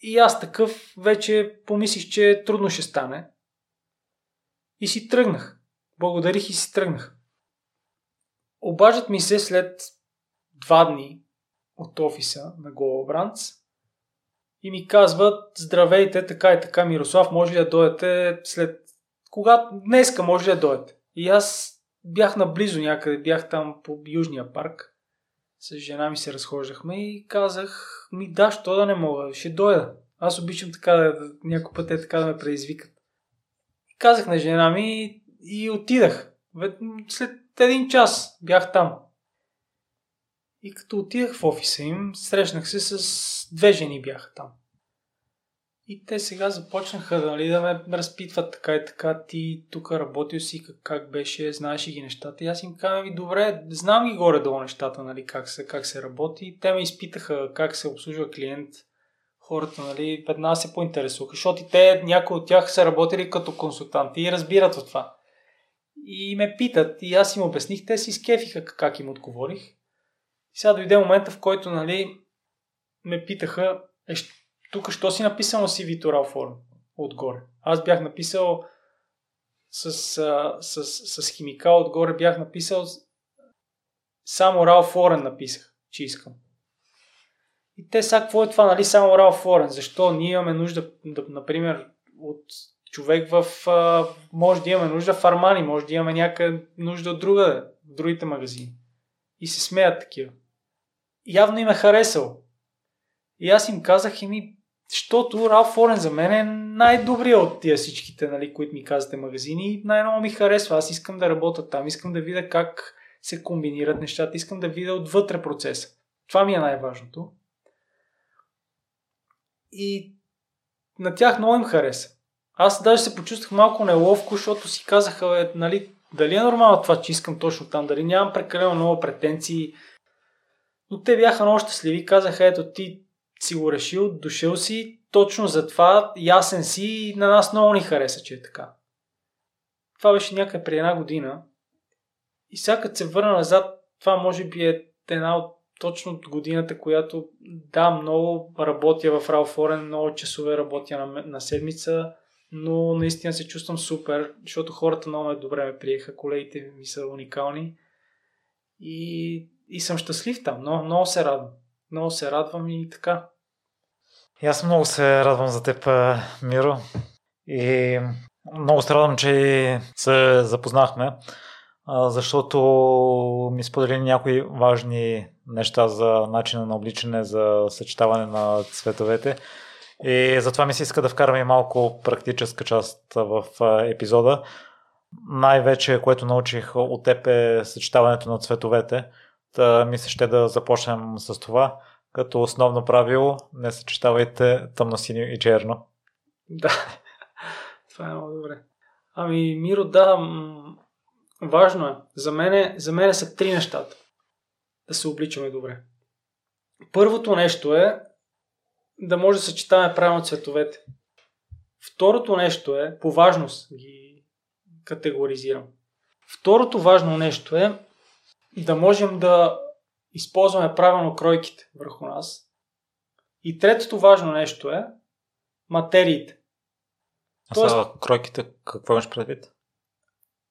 И аз такъв вече помислих, че трудно ще стане. И си тръгнах. Благодарих и си тръгнах. Обаждат ми се след два дни от офиса на Голобранц и ми казват, здравейте, така и така, Мирослав, може ли да дойдете след... Когато... Днеска може ли да дойдете? И аз бях наблизо някъде, бях там по Южния парк. С жена ми се разхождахме и казах, ми да, що да не мога, ще дойда. Аз обичам така да, някой път е така да ме предизвикат. И казах на жена ми и отидах. След един час бях там. И като отидах в офиса им, срещнах се с две жени бяха там. И те сега започнаха нали, да ме разпитват така и така, ти тук работил си, как, как беше, знаеш ги нещата. И аз им казвам, ви добре, знам ги горе-долу нещата, нали, как, се, как се работи. Те ме изпитаха как се обслужва клиент, хората нали, веднага се поинтересуваха, защото и те, някои от тях са работили като консултанти и разбират от това. И ме питат, и аз им обясних, те си скефиха как им отговорих. И сега дойде момента, в който нали, ме питаха, тук що си написал на CV Toral Form отгоре? Аз бях написал с, с, с, с химикал отгоре, бях написал само RAW Foreign написах, че искам. И те сега какво е това, нали, само Ралф Форен? Защо ние имаме нужда, да, например, от човек в... А, може да имаме нужда в Армани, може да имаме някаква нужда от друга, в другите магазини. И се смеят такива. Явно им е харесал. И аз им казах и ми, защото Ралф Форен за мен е най-добрият от тия всичките, нали, които ми казвате магазини най-много ми харесва. Аз искам да работя там, искам да видя как се комбинират нещата, искам да видя отвътре процеса. Това ми е най-важното. И на тях много им хареса. Аз даже се почувствах малко неловко, защото си казаха, бе, нали, дали е нормално това, че искам точно там, дали нямам прекалено много претенции. Но те бяха много щастливи, казаха, ето ти си го решил, дошъл си, точно за това, ясен си и на нас много ни хареса, че е така. Това беше някъде преди една година. И сега като се върна назад, това може би е една от точно от годината, която да, много работя в Ралфорен, много часове работя на, на седмица, но наистина се чувствам супер, защото хората много добре ме приеха, колегите ми са уникални и, и съм щастлив там, много, много се радвам. Много се радвам и така. И аз много се радвам за теб, Миро. И много се радвам, че се запознахме, защото ми сподели някои важни неща за начина на обличане, за съчетаване на цветовете. И затова ми се иска да вкараме малко практическа част в епизода. Най-вече, което научих от теб е съчетаването на цветовете. Та ми се ще да започнем с това. Като основно правило, не съчетавайте тъмно-синьо и черно. Да, това е много добре. Ами, Миро, да, важно е. За мене, за мене са три нещата. Да се обличаме добре. Първото нещо е да може да съчетаваме правилно цветовете. Второто нещо е, по важност ги категоризирам. Второто важно нещо е да можем да използваме правилно кройките върху нас. И третото важно нещо е материите. А Тоест, са кройките какво имаш предвид?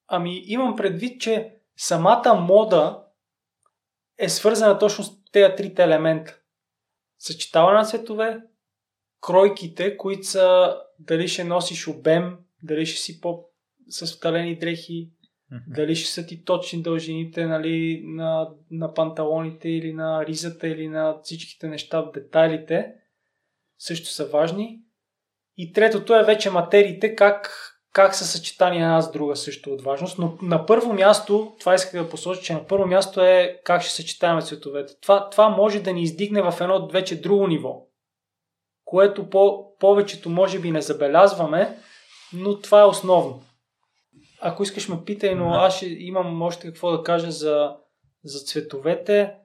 Ами имам предвид, че самата мода е свързана точно с тези трите елемента. Съчетаване на цветове, кройките, които са дали ще носиш обем, дали ще си по с вталени дрехи, дали ще са ти точни дължините нали, на, на панталоните или на ризата или на всичките неща детайлите също са важни. И третото е вече материите, как, как са съчетани една с друга също от важност. Но на първо място, това исках да посоча, че на първо място е как ще съчетаваме цветовете. Това, това може да ни издигне в едно вече друго ниво, което по, повечето може би не забелязваме, но това е основно. Ако искаш ме питай, но аз ще имам още какво да кажа за, за цветовете.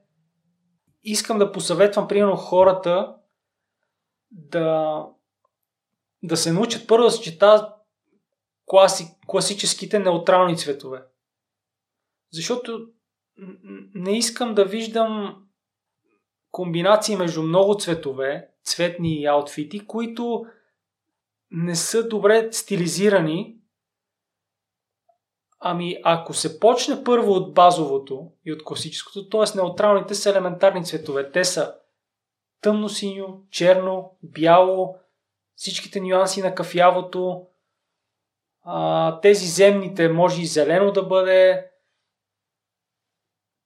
Искам да посъветвам, примерно, хората да, да се научат първо да съчетават класи, класическите неутрални цветове. Защото не искам да виждам комбинации между много цветове, цветни аутфити, които не са добре стилизирани Ами, ако се почне първо от базовото и от класическото, т.е. неутралните са елементарни цветове. Те са тъмно-синьо, черно, бяло, всичките нюанси на кафявото, тези земните може и зелено да бъде.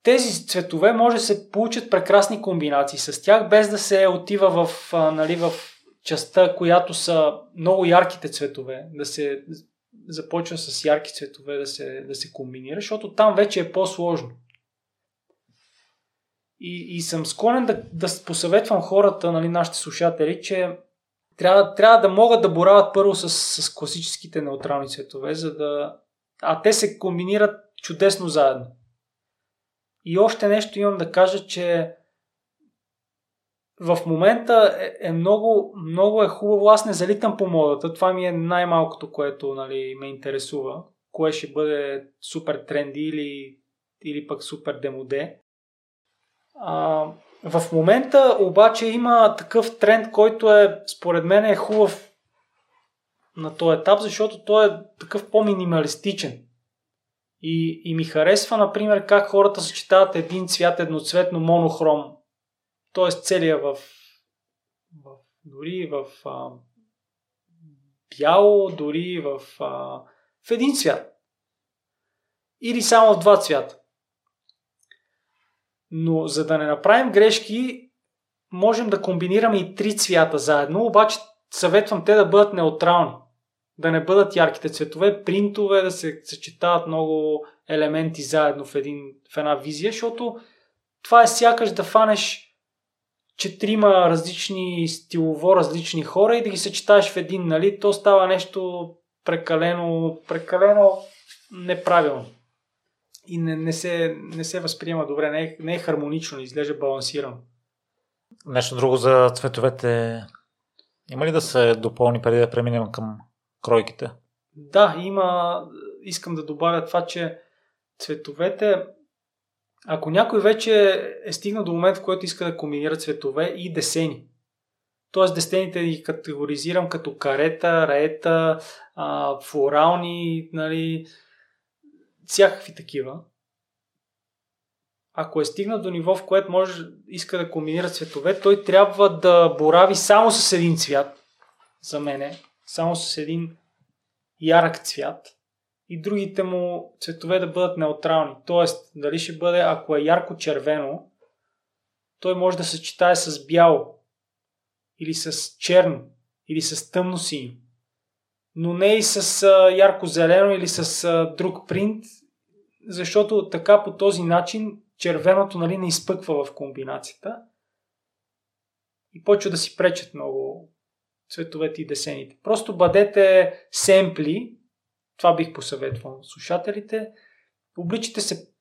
Тези цветове може да се получат прекрасни комбинации с тях, без да се отива в, нали, в частта, която са много ярките цветове, да се започва с ярки цветове да се, да се комбинира, защото там вече е по-сложно. И, и съм склонен да, да посъветвам хората, нали, нашите слушатели, че трябва, трябва да могат да борават първо с, с класическите неутрални цветове, за да. А те се комбинират чудесно заедно. И още нещо имам да кажа, че в момента е, е много, много е хубаво. Аз не залитам по модата. Това ми е най-малкото, което нали, ме интересува. Кое ще бъде супер тренди или, или пък супер демоде. А, в момента обаче има такъв тренд, който е според мен е хубав на този етап, защото той е такъв по-минималистичен. И, и ми харесва, например, как хората съчетават един цвят едноцветно монохром т.е. целия в, в дори в а, бяло, дори в, а, в един цвят. Или само в два цвята. Но за да не направим грешки, можем да комбинираме и три цвята заедно, обаче съветвам те да бъдат неутрални. Да не бъдат ярките цветове, принтове, да се съчетават много елементи заедно в, един, в една визия, защото това е сякаш да фанеш четирима различни стилово различни хора и да ги съчетаеш в един, нали, то става нещо прекалено, прекалено неправилно. И не, не, се, не се възприема добре, не е, не е хармонично, не изглежда балансирано. Нещо друго за цветовете. Има ли да се допълни преди да преминем към кройките? Да, има. Искам да добавя това, че цветовете ако някой вече е стигнал до момент, в който иска да комбинира цветове и десени, т.е. десените ги категоризирам като карета, раета, флорални, нали, всякакви такива. Ако е стигнал до ниво, в което може иска да комбинира цветове, той трябва да борави само с един цвят, за мене, само с един ярък цвят и другите му цветове да бъдат неутрални. Тоест, дали ще бъде, ако е ярко червено, той може да съчетае с бяло, или с черно, или с тъмно синьо. Но не и с ярко зелено или с друг принт, защото така по този начин червеното нали, не изпъква в комбинацията и почва да си пречат много цветовете и десените. Просто бъдете семпли това бих посъветвал слушателите. Обличате се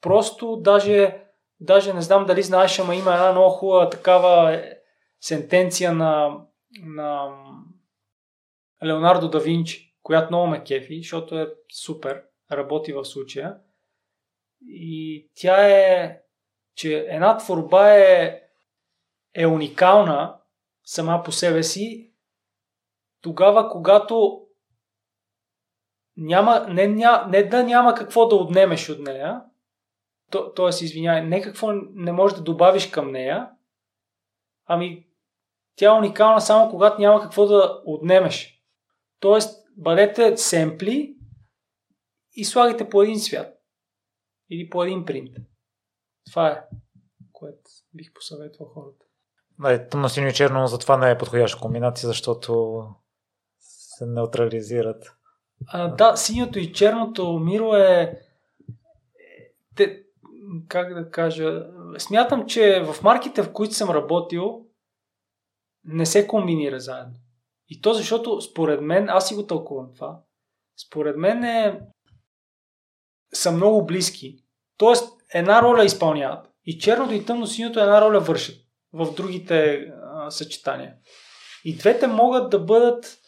просто, даже, даже не знам дали знаеш, ама има една много хубава такава е, сентенция на, на Леонардо да Винчи, която много ме кефи, защото е супер, работи в случая. И тя е, че една творба е, е уникална сама по себе си, тогава, когато няма, не, ня, не да няма какво да отнемеш от нея, то, т.е. извинявай, не какво не можеш да добавиш към нея, ами тя е уникална само когато няма какво да отнемеш. Тоест, бъдете семпли и слагайте по един свят. Или по един принт. Това е, което бих посъветвал хората. Да, тъмно синьо и черно, затова не е подходяща комбинация, защото се неутрализират. А, да, синьото и черното Миро е... Те, как да кажа... Смятам, че в марките, в които съм работил, не се комбинира заедно. И то защото, според мен, аз си го тълкувам това, според мен е... са много близки. Тоест, една роля изпълняват. И черното и тъмно-синьото една роля вършат в другите а, съчетания. И двете могат да бъдат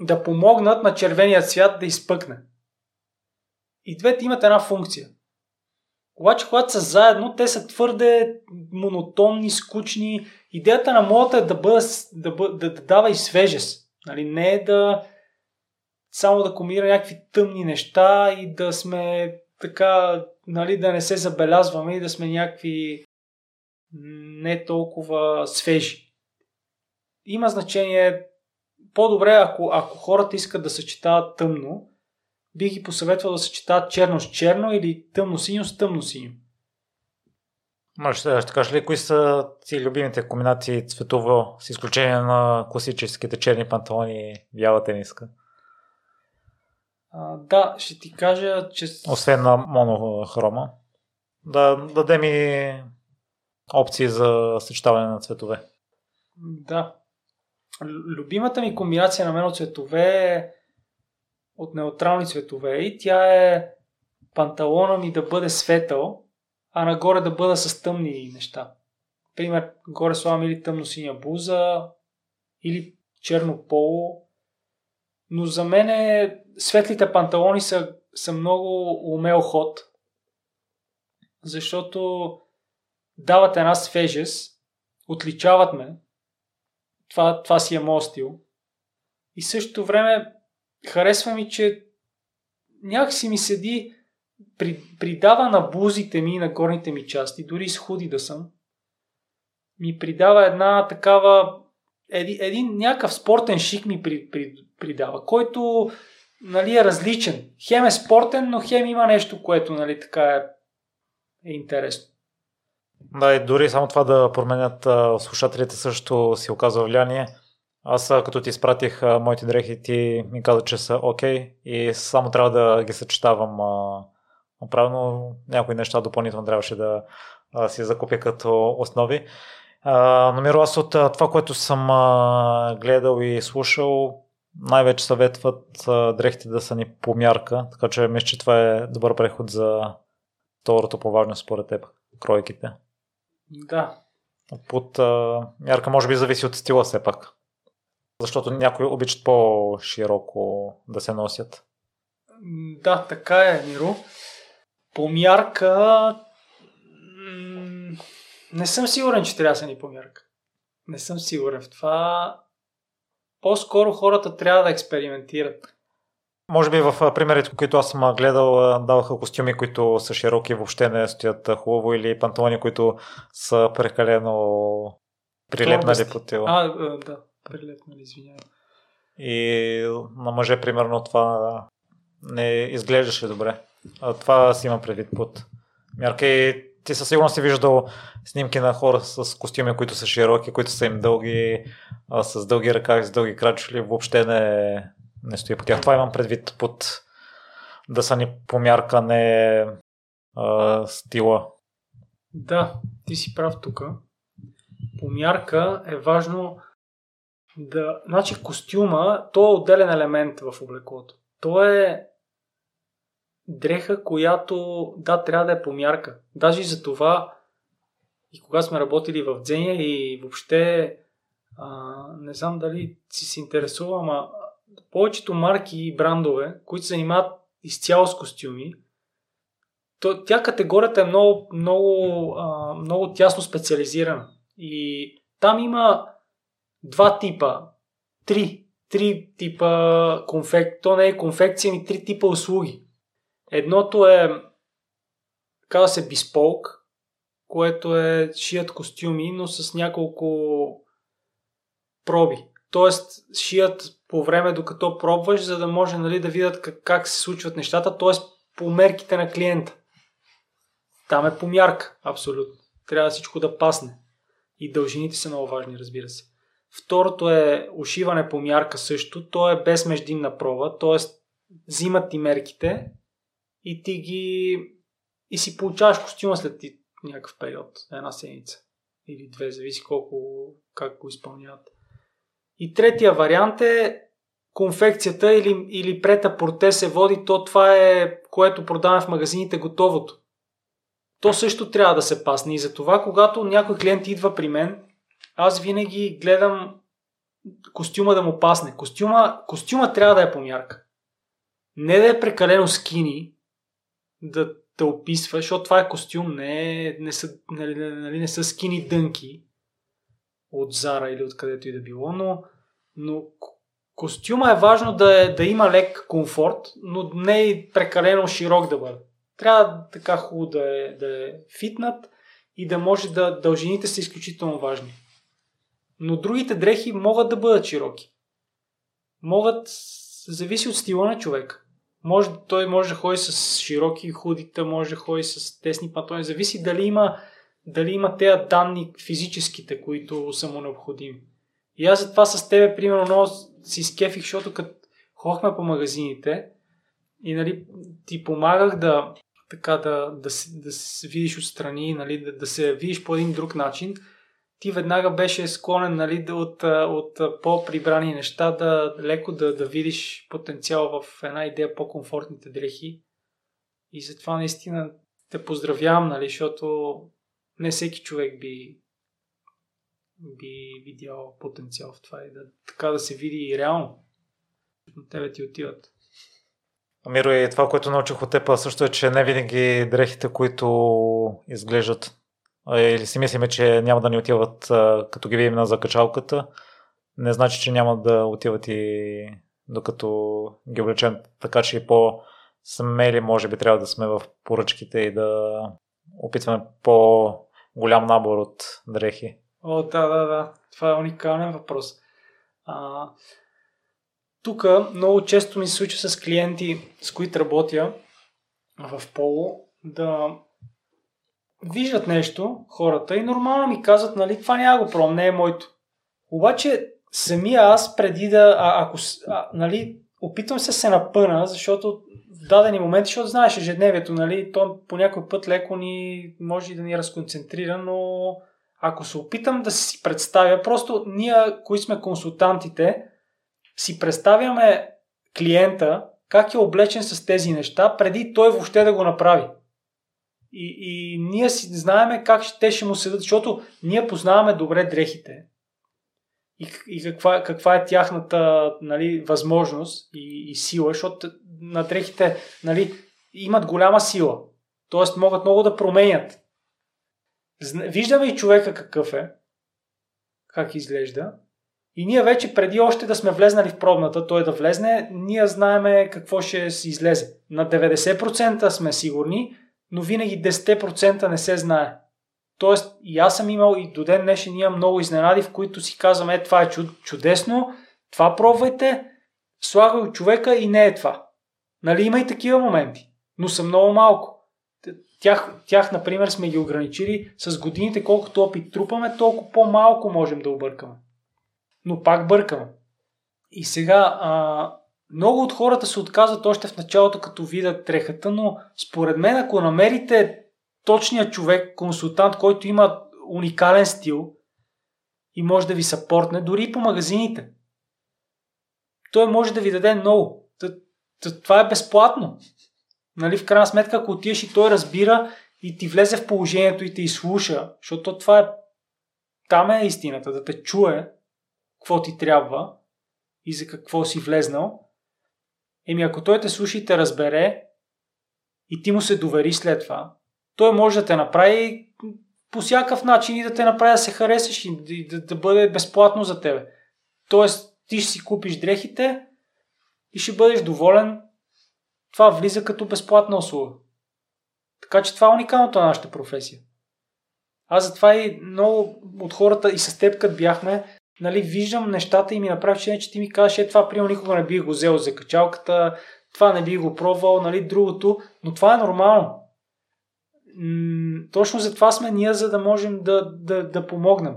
да помогнат на червения цвят да изпъкне. И двете имат една функция. Обаче, когато са заедно, те са твърде монотонни, скучни. Идеята на модата е да, бъда, да, бъда, да, да дава и свежест. Нали? Не е да само да комбинира някакви тъмни неща и да сме така, нали, да не се забелязваме и да сме някакви не толкова свежи. Има значение по-добре, ако, ако хората искат да съчетават тъмно, бих ги посъветвал да съчетават черно с черно или тъмно-синьо с тъмно-синьо. Може да ще кажеш ли, кои са ти любимите комбинации цветово, с изключение на класическите черни панталони и бяла тениска? А, да, ще ти кажа, че... Освен на монохрома. Да даде ми опции за съчетаване на цветове. Да, любимата ми комбинация на мен от цветове е от неутрални цветове и тя е панталона ми да бъде светъл, а нагоре да бъда с тъмни неща. Пример, горе слагам или тъмно-синя буза, или черно поло. Но за мен светлите панталони са, са много умел ход, защото дават една свежест, отличават ме, това, това си е моят стил. И същото време харесва ми, че някакси ми седи, при, придава на бузите ми и на горните ми части, дори с худи да съм, ми придава една такава, един, един някакъв спортен шик ми при, при, придава, който нали, е различен. Хем е спортен, но хем има нещо, което нали, така е, е интересно. Да, и дори само това да променят слушателите също си оказва влияние. Аз като ти изпратих моите дрехи, ти ми каза, че са окей okay, и само трябва да ги съчетавам а, правилно. Някои неща допълнително трябваше да си закупя като основи. А, но Миро, аз от това, което съм гледал и слушал, най-вече съветват дрехите да са ни по мярка, така че мисля, че това е добър преход за второто по важно според теб, кройките. Да. Под а, мярка може би зависи от стила все пак. Защото някои обичат по-широко да се носят. Да, така е, Миро. По мярка не съм сигурен, че трябва да са ни по мярка. Не съм сигурен в това. По-скоро хората трябва да експериментират. Може би в примерите, които аз съм гледал, даваха костюми, които са широки, въобще не стоят хубаво, или панталони, които са прекалено прилепнали по тела. А, да, прилепнали, извинявай. И на мъже, примерно, това не изглеждаше добре. А това си има предвид под мярка и ти със сигурност си виждал снимки на хора с костюми, които са широки, които са им дълги, с дълги ръка, с дълги крачли, въобще не, не стои по тях. Това имам предвид под да са ни по а, стила. Да, ти си прав тук. По мярка е важно да... Значи костюма, то е отделен елемент в облеклото. То е дреха, която, да, трябва да е по мярка. Даже и за това, и кога сме работили в Дзеня и въобще, а, не знам дали си се интересува, ама повечето марки и брандове, които се занимават изцяло с костюми, то, тя категорията е много, много, а, много тясно специализирана. И там има два типа, три, три типа конфек... То не е конфекция, ми три типа услуги. Едното е, казва се Bespoke, което е шият костюми, но с няколко проби. Тоест, шият по време докато пробваш, за да може нали, да видят как, как се случват нещата, т.е. по мерките на клиента. Там е по мярка, абсолютно. Трябва всичко да пасне. И дължините са много важни, разбира се. Второто е ушиване по мярка също. То е без междинна проба, т.е. взимат ти мерките и ти ги и си получаваш костюма след ти някакъв период, една седмица или две, зависи колко, как го изпълняват. И третия вариант е конфекцията или, или прета порте се води, то това е което продаваме в магазините готовото. То също трябва да се пасне и затова, когато някой клиент идва при мен, аз винаги гледам костюма да му пасне. Костюма, костюма трябва да е по мярка. Не да е прекалено скини, да те описва, защото това е костюм, не, не, са, нали, нали, не са скини дънки от Зара или от където и да било, но, но костюма е важно да, е, да има лек комфорт, но не и прекалено широк да бъде. Трябва така хубаво да е, да е фитнат и да може да дължините са изключително важни. Но другите дрехи могат да бъдат широки. Могат, зависи от стила на човека. Може, той може да ходи с широки худите, може да ходи с тесни пантони. Зависи дали има, дали има тези данни физическите, които са му необходими. И аз затова с тебе, примерно, много си скефих, защото като ходихме по магазините и нали, ти помагах да, така, да, да, да, да се видиш отстрани, нали, да, да се видиш по един друг начин – ти веднага беше склонен нали, да от, от по-прибрани неща да леко да, да видиш потенциал в една идея по-комфортните дрехи. И затова наистина те поздравявам, нали, защото не всеки човек би, би видял потенциал в това и да, така да се види и реално. На тебе ти отиват. Миро, и това, което научих от теб също е, че не винаги дрехите, които изглеждат или си мислиме, че няма да ни отиват като ги видим на закачалката, не значи, че няма да отиват и докато ги облечем. Така че и по-смели може би трябва да сме в поръчките и да опитваме по-голям набор от дрехи. О, да, да, да. Това е уникален въпрос. А, тук много често ми се случва с клиенти, с които работя в поло, да виждат нещо хората и нормално ми казват, нали, това няма го пробвам, не е моето. Обаче самия аз преди да, а, ако, а, нали, опитвам се се напъна, защото дадени моменти, защото знаеш ежедневието, нали, то по някой път леко ни може да ни разконцентрира, но ако се опитам да си представя, просто ние, кои сме консултантите, си представяме клиента как е облечен с тези неща, преди той въобще да го направи. И, и ние си знаеме как ще, те ще му седат, защото ние познаваме добре дрехите. И, и каква, каква е тяхната нали, възможност и, и сила, защото на дрехите нали, имат голяма сила. Тоест могат много да променят. Виждаме и човека какъв е, как изглежда. И ние вече преди още да сме влезнали в пробната, той да влезне, ние знаеме какво ще си излезе. На 90% сме сигурни, но винаги 10% не се знае. Тоест, и аз съм имал и до ден днешен имам много изненади, в които си казвам, е, това е чудесно, това пробвайте, слагай човека и не е това. Нали има и такива моменти, но са много малко. Тях, тях, например, сме ги ограничили с годините, колкото опит трупаме, толкова по-малко можем да объркаме. Но пак бъркаме. И сега, а, много от хората се отказват още в началото, като видят трехата, но според мен, ако намерите точния човек, консултант, който има уникален стил и може да ви съпортне, дори и по магазините, той може да ви даде много. Това е безплатно. Нали, в крайна сметка, ако отидеш и той разбира и ти влезе в положението и те изслуша, защото това е там е истината, да те чуе какво ти трябва и за какво си влезнал, еми ако той те слуша и те разбере и ти му се довери след това, той може да те направи по всякакъв начин и да те направи да се харесаш и да, да бъде безплатно за тебе. Тоест, ти ще си купиш дрехите и ще бъдеш доволен. Това влиза като безплатна услуга. Така че това е уникалното на нашата професия. Аз затова и много от хората и с теб, като бяхме, нали, виждам нещата и ми направи че, че ти ми кажеш, е това, приема никога не бих го взел за качалката, това не бих го пробвал, нали, другото, но това е нормално. Точно за това сме ние, за да можем да, да, да помогнем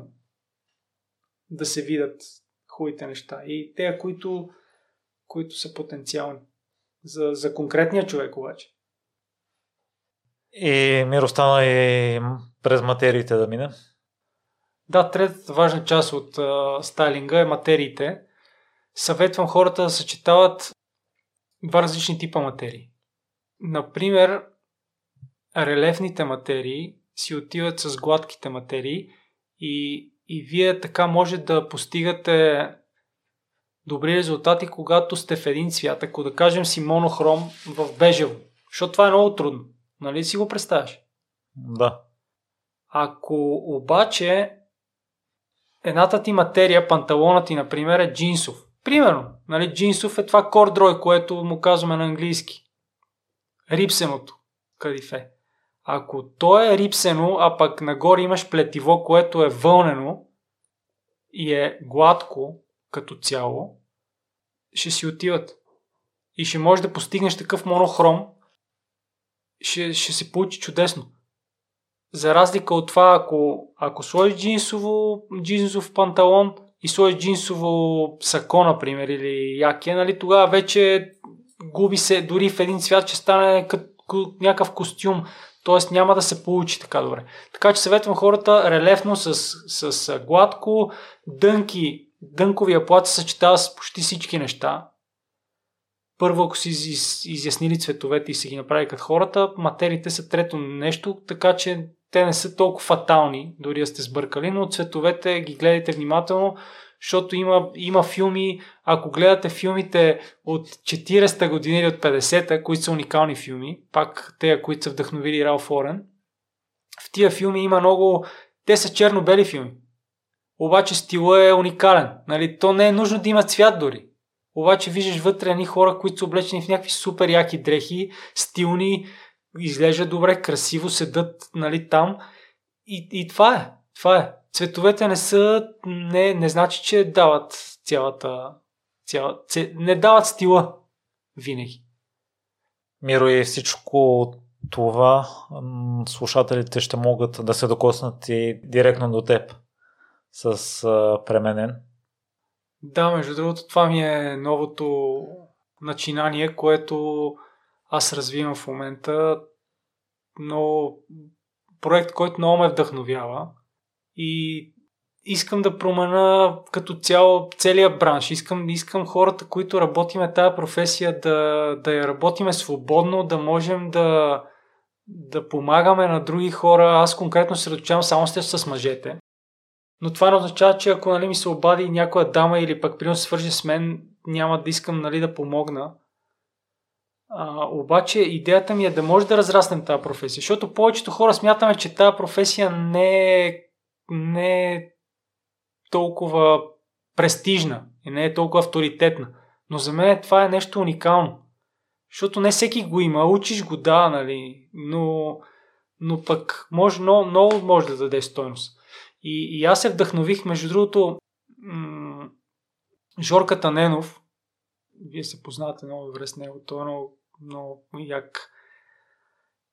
да се видят хубавите неща. И те, които, които са потенциални. За, за конкретния човек обаче. И Миро стана и през материите да мине. Да, третата важна част от а, стайлинга е материите. Съветвам хората да съчетават два различни типа материи. Например, релефните материи си отиват с гладките материи и, и вие така може да постигате добри резултати, когато сте в един цвят. Ако да кажем си монохром в бежево. Защото това е много трудно. Нали си го представяш? Да. Ако обаче едната ти материя, панталонът ти, например, е джинсов. Примерно, нали, джинсов е това кордрой, което му казваме на английски. Рипсеното кадифе. Ако то е рипсено, а пък нагоре имаш плетиво, което е вълнено и е гладко като цяло, ще си отиват. И ще можеш да постигнеш такъв монохром, ще, ще се получи чудесно. За разлика от това, ако, ако сложиш джинсово, джинсов панталон и сложиш джинсово сако, например, или яке, нали, тогава вече губи се, дори в един цвят, че стане като някакъв костюм. Т.е. няма да се получи така добре. Така че съветвам хората релефно с, с, с гладко, дънки, дънковия плат се съчетава с почти всички неща. Първо, ако си изяснили цветовете и си ги направи като хората, материите са трето нещо, така че те не са толкова фатални, дори да сте сбъркали, но цветовете ги гледайте внимателно, защото има, има филми, ако гледате филмите от 40-та година или от 50-та, които са уникални филми, пак те, които са вдъхновили Рал Форен, в тия филми има много... Те са черно-бели филми. Обаче стила е уникален. Нали? То не е нужно да има цвят дори. Обаче виждаш вътре едни хора, които са облечени в някакви супер яки дрехи, стилни, изглежда добре, красиво седат нали, там. И, и това е. Това е. Цветовете не са, не, не значи, че дават цялата, цяла, не дават стила винаги. Миро и всичко това слушателите ще могат да се докоснат и директно до теб с а, пременен. Да, между другото, това ми е новото начинание, което аз развивам в момента. Но проект, който много ме вдъхновява. И искам да променя като цяло целият бранш. Искам, искам хората, които работиме тази професия, да, да я работиме свободно, да можем да, да помагаме на други хора. Аз конкретно се различавам само с мъжете. Но това не означава, че ако нали, ми се обади някоя дама или пък примерно се свържи с мен, няма да искам нали, да помогна. А, обаче идеята ми е да може да разраснем тази професия, защото повечето хора смятаме, че тази професия не е, не е толкова престижна и не е толкова авторитетна. Но за мен това е нещо уникално. Защото не всеки го има, учиш го, да, нали, но, но пък може, много, много може да даде стойност. И, и аз се вдъхнових, между другото, м- Жорка Таненов, вие се познавате много добре с него, той е много, много як,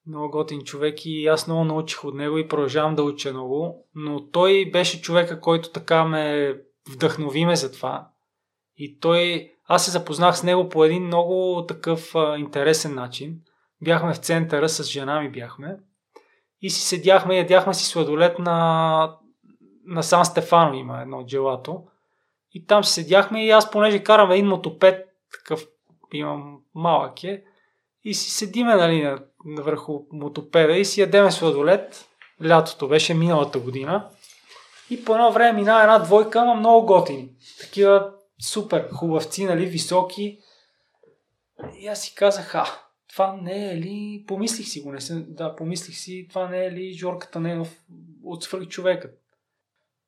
много готин човек и аз много научих от него и продължавам да уча много, но той беше човека, който така ме вдъхновиме за това. И той, аз се запознах с него по един много такъв а, интересен начин. Бяхме в центъра, с жена ми бяхме. И си седяхме, ядяхме си сладолет на, на Сан Стефано има едно джелато. И там седяхме и аз понеже карам един мотопед, такъв имам малък е, и си седиме нали, на, върху мотопеда и си ядеме сладолет. Лятото беше миналата година. И по едно време минава една двойка, ама много готини. Такива супер хубавци, нали, високи. И аз си казах, а, това не е ли... Помислих си го, не съм... Да, помислих си, това не е ли Жорката Ненов от свърх човекът.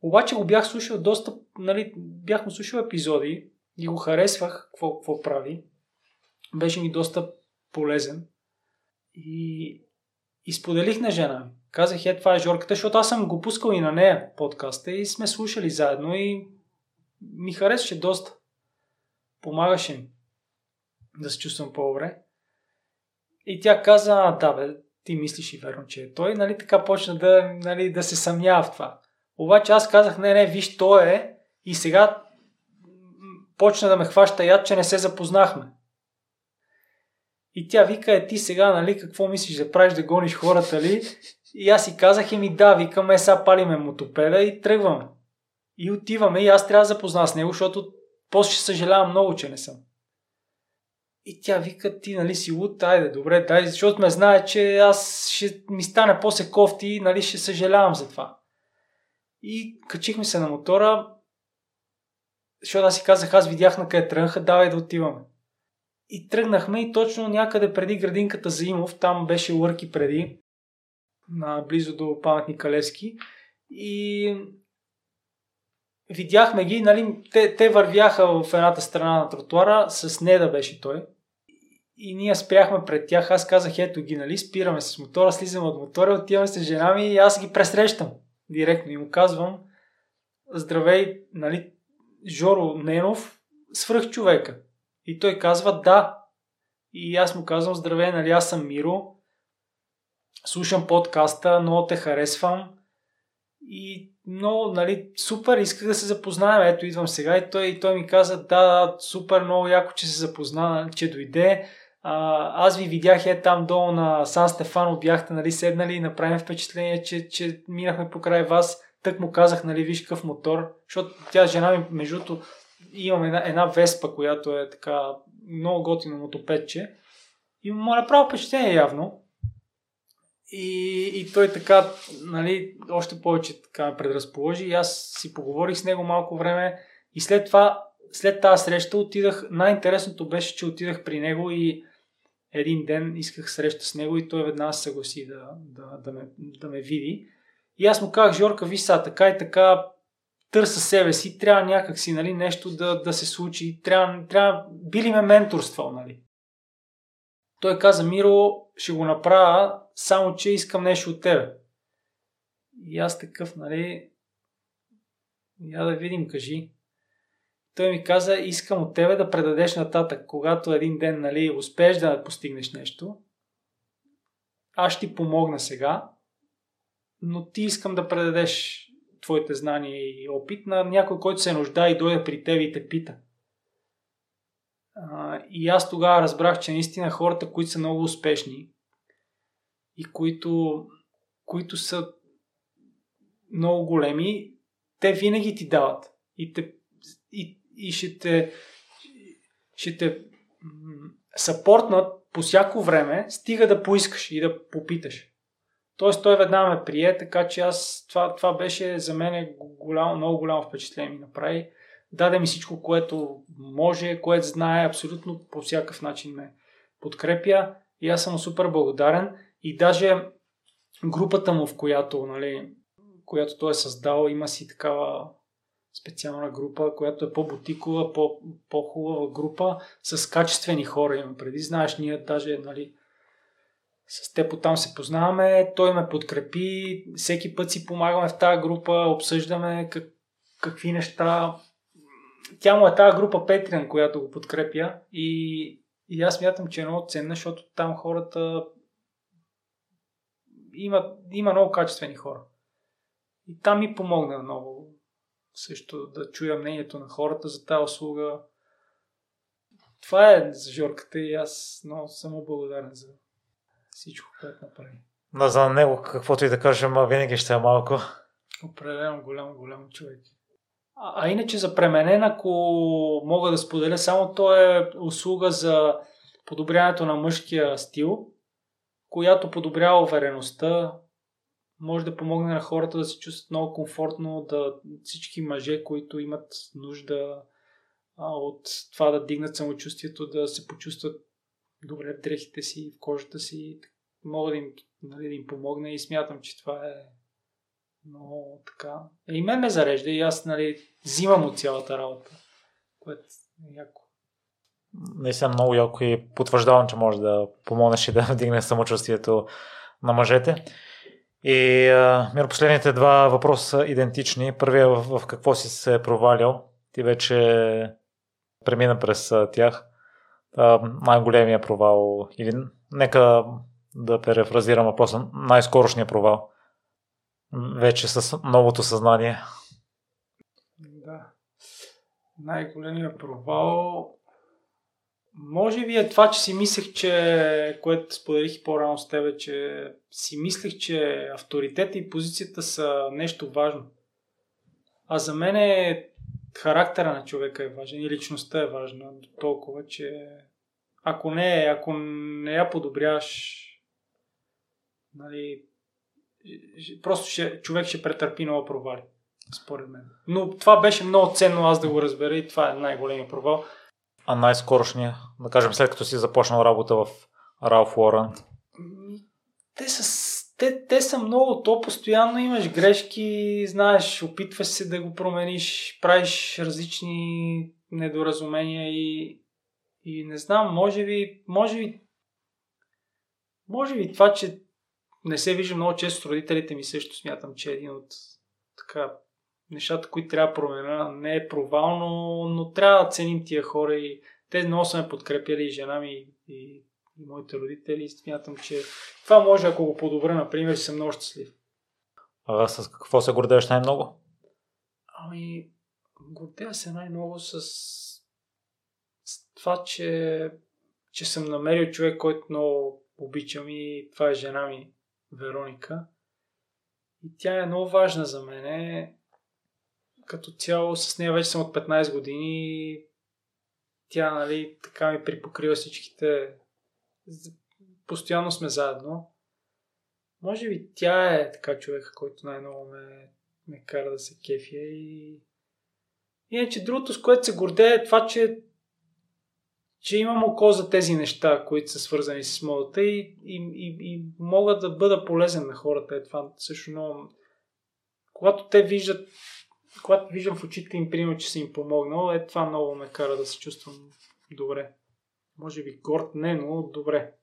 Обаче го бях слушал доста, нали, бях му слушал епизоди и го харесвах какво, какво прави. Беше ми доста полезен. И, и споделих на жена ми. Казах, е, това е Жорката, защото аз съм го пускал и на нея подкаста и сме слушали заедно и ми харесваше доста. Помагаше ми да се чувствам по-добре. И тя каза, да бе, ти мислиш и верно, че е той. Нали, така почна да, нали, да се съмнява в това. Обаче аз казах, не, не, виж, той е. И сега почна да ме хваща яд, че не се запознахме. И тя вика, е ти сега, нали, какво мислиш да правиш, да гониш хората ли? И аз си казах, еми да, викаме, сега палиме мотопеда и тръгваме. И отиваме и аз трябва да запозна с него, защото после ще съжалявам много, че не съм. И тя вика, ти нали си луд, айде, добре, дай, защото ме знае, че аз ще ми стане после кофти и нали ще съжалявам за това. И качихме се на мотора, защото аз си казах, аз видях на къде тръгнаха, давай да отиваме. И тръгнахме и точно някъде преди градинката за Имов, там беше Лърки преди, на, близо до паметника Левски. И видяхме ги, нали, те, те вървяха в едната страна на тротуара, с Неда беше той. И ние спряхме пред тях, аз казах, ето ги, нали, спираме с мотора, слизаме от мотора, отиваме с жена ми и аз ги пресрещам директно и му казвам, здравей, нали, Жоро Ненов, свръх човека. И той казва да. И аз му казвам, здравей, нали, аз съм Миро, слушам подкаста, много те харесвам и много, нали, супер, исках да се запознаем, ето идвам сега и той, и той ми каза, да, супер, много яко, че се запозна, че дойде. А, аз ви видях е там долу на Сан Стефано, бяхте нали, седнали и направим впечатление, че, че минахме покрай вас. Тък му казах, нали, виж какъв мотор, защото тя жена ми, между другото, имам една, една Веспа, която е така много готино мотопедче. И му направо впечатление явно. И, и той така, нали, още повече така ме предразположи. И аз си поговорих с него малко време. И след това, след тази среща отидах, най-интересното беше, че отидах при него и един ден исках среща с него и той веднага се съгласи да, да, да, ме, да ме види. И аз му казах, Жорка, виж са, така и така, търса себе си, трябва някак си, нали, нещо да, да се случи, трябва, трябва, би ли ме менторствал, нали. Той каза, Миро, ще го направя, само че искам нещо от тебе. И аз такъв, нали, я да видим, кажи. Той ми каза, искам от тебе да предадеш нататък, когато един ден нали, успееш да постигнеш нещо. Аз ти помогна сега, но ти искам да предадеш твоите знания и опит на някой, който се нуждае и дойде при теб и те пита. И аз тогава разбрах, че наистина хората, които са много успешни и които, които са много големи, те винаги ти дават. И, те, и, и ще те, ще те съпортнат по всяко време, стига да поискаш и да попиташ. Тоест той веднага ме прие, така че аз това, това беше за мен голямо, много голямо впечатление ми направи. Даде ми всичко, което може, което знае, абсолютно по всякакъв начин ме подкрепя и аз съм супер благодарен и даже групата му, в която, нали, която той е създал, има си такава специална група, която е по-бутикова, по- по-хубава група с качествени хора. Имам преди, знаеш, ние даже, нали, с теб там се познаваме, той ме подкрепи, всеки път си помагаме в тази група, обсъждаме как, какви неща. Тя му е тази група Patreon, която го подкрепя и, и аз мятам, че е много ценна, защото там хората има, има много качествени хора. И там ми помогна много също да чуя мнението на хората за тази услуга. Това е за Жорката и аз много съм благодарен за всичко, което направи. Да, за него, каквото и да кажем, винаги ще е малко. Определено голям, голям човек. А, а иначе за пременен, ако мога да споделя, само то е услуга за подобряването на мъжкия стил, която подобрява увереността, може да помогне на хората да се чувстват много комфортно, да всички мъже, които имат нужда а, от това да дигнат самочувствието, да се почувстват добре в дрехите си, в кожата си, мога да им, нали, да им помогне и смятам, че това е много така. И мен ме зарежда и аз нали, взимам от цялата работа, което е яко. Наистина много яко и потвърждавам, че може да помогнеш и да вдигне самочувствието на мъжете. И Мир, последните два въпроса са идентични. Първият е в, в какво си се е провалял. Ти вече премина през тях. А, най-големия провал или нека да перефразирам въпроса, най-скорошния провал. Вече с новото съзнание. Да. Най-големия провал може би е това, че си мислех, че, което споделих и по-рано с тебе, че си мислех, че авторитета и позицията са нещо важно. А за мен е характера на човека е важен и личността е важна толкова, че ако не, ако не я подобряваш, нали, просто ще, човек ще претърпи много провали, според мен. Но това беше много ценно аз да го разбера и това е най-големия провал. А най-скорошния, да кажем, след като си започнал работа в Ралф Лорен? Те са, те, те са много, то постоянно имаш грешки, знаеш, опитваш се да го промениш, правиш различни недоразумения и, и не знам, може би, може би, може би това, че не се вижда много често с родителите ми също смятам, че е един от така нещата, които трябва да променя. Не е провал, но, трябва да ценим тия хора и те много са ме подкрепяли и жена ми и, и моите родители. И смятам, че това може, ако го подобря, например, съм много щастлив. А с какво се гордееш най-много? Ами, гордея се най-много с, с това, че, че съм намерил човек, който много обичам и това е жена ми, Вероника. И тя е много важна за мен като цяло с нея вече съм от 15 години. Тя, нали, така ми припокрива всичките. Постоянно сме заедно. Може би тя е така човека, който най-много ме, ме кара да се кефя и... Иначе другото, с което се гордея е това, че че имам око за тези неща, които са свързани с модата и, и, и, и мога да бъда полезен на хората. Е това също много... Когато те виждат когато виждам в очите им, примерно, че съм им помогнал, е това много ме кара да се чувствам добре. Може би горд не, но добре.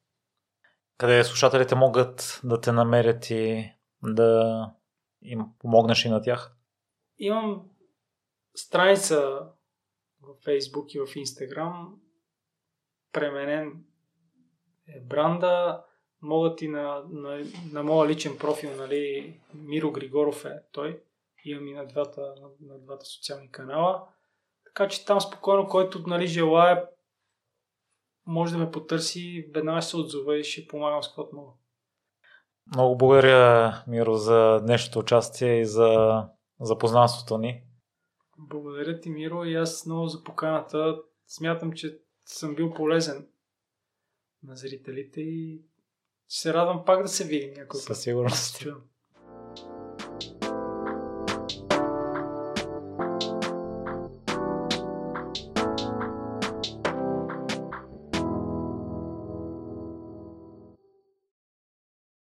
Къде слушателите могат да те намерят и да им помогнеш и на тях? Имам страница в Facebook и в Instagram. Пременен е бранда. Могат и на, на, на моя личен профил, нали, Миро Григоров е той Имам и на двата, на, на двата социални канала. Така че там спокойно, който нали, желая, може да ме потърси, веднага ще се отзова и ще помагам с каквото мога. Много благодаря, Миро, за днешното участие и за запознанството ни. Благодаря ти, Миро, и аз много за поканата. Смятам, че съм бил полезен на зрителите и се радвам пак да се видим някой Със сигурност. Чувам.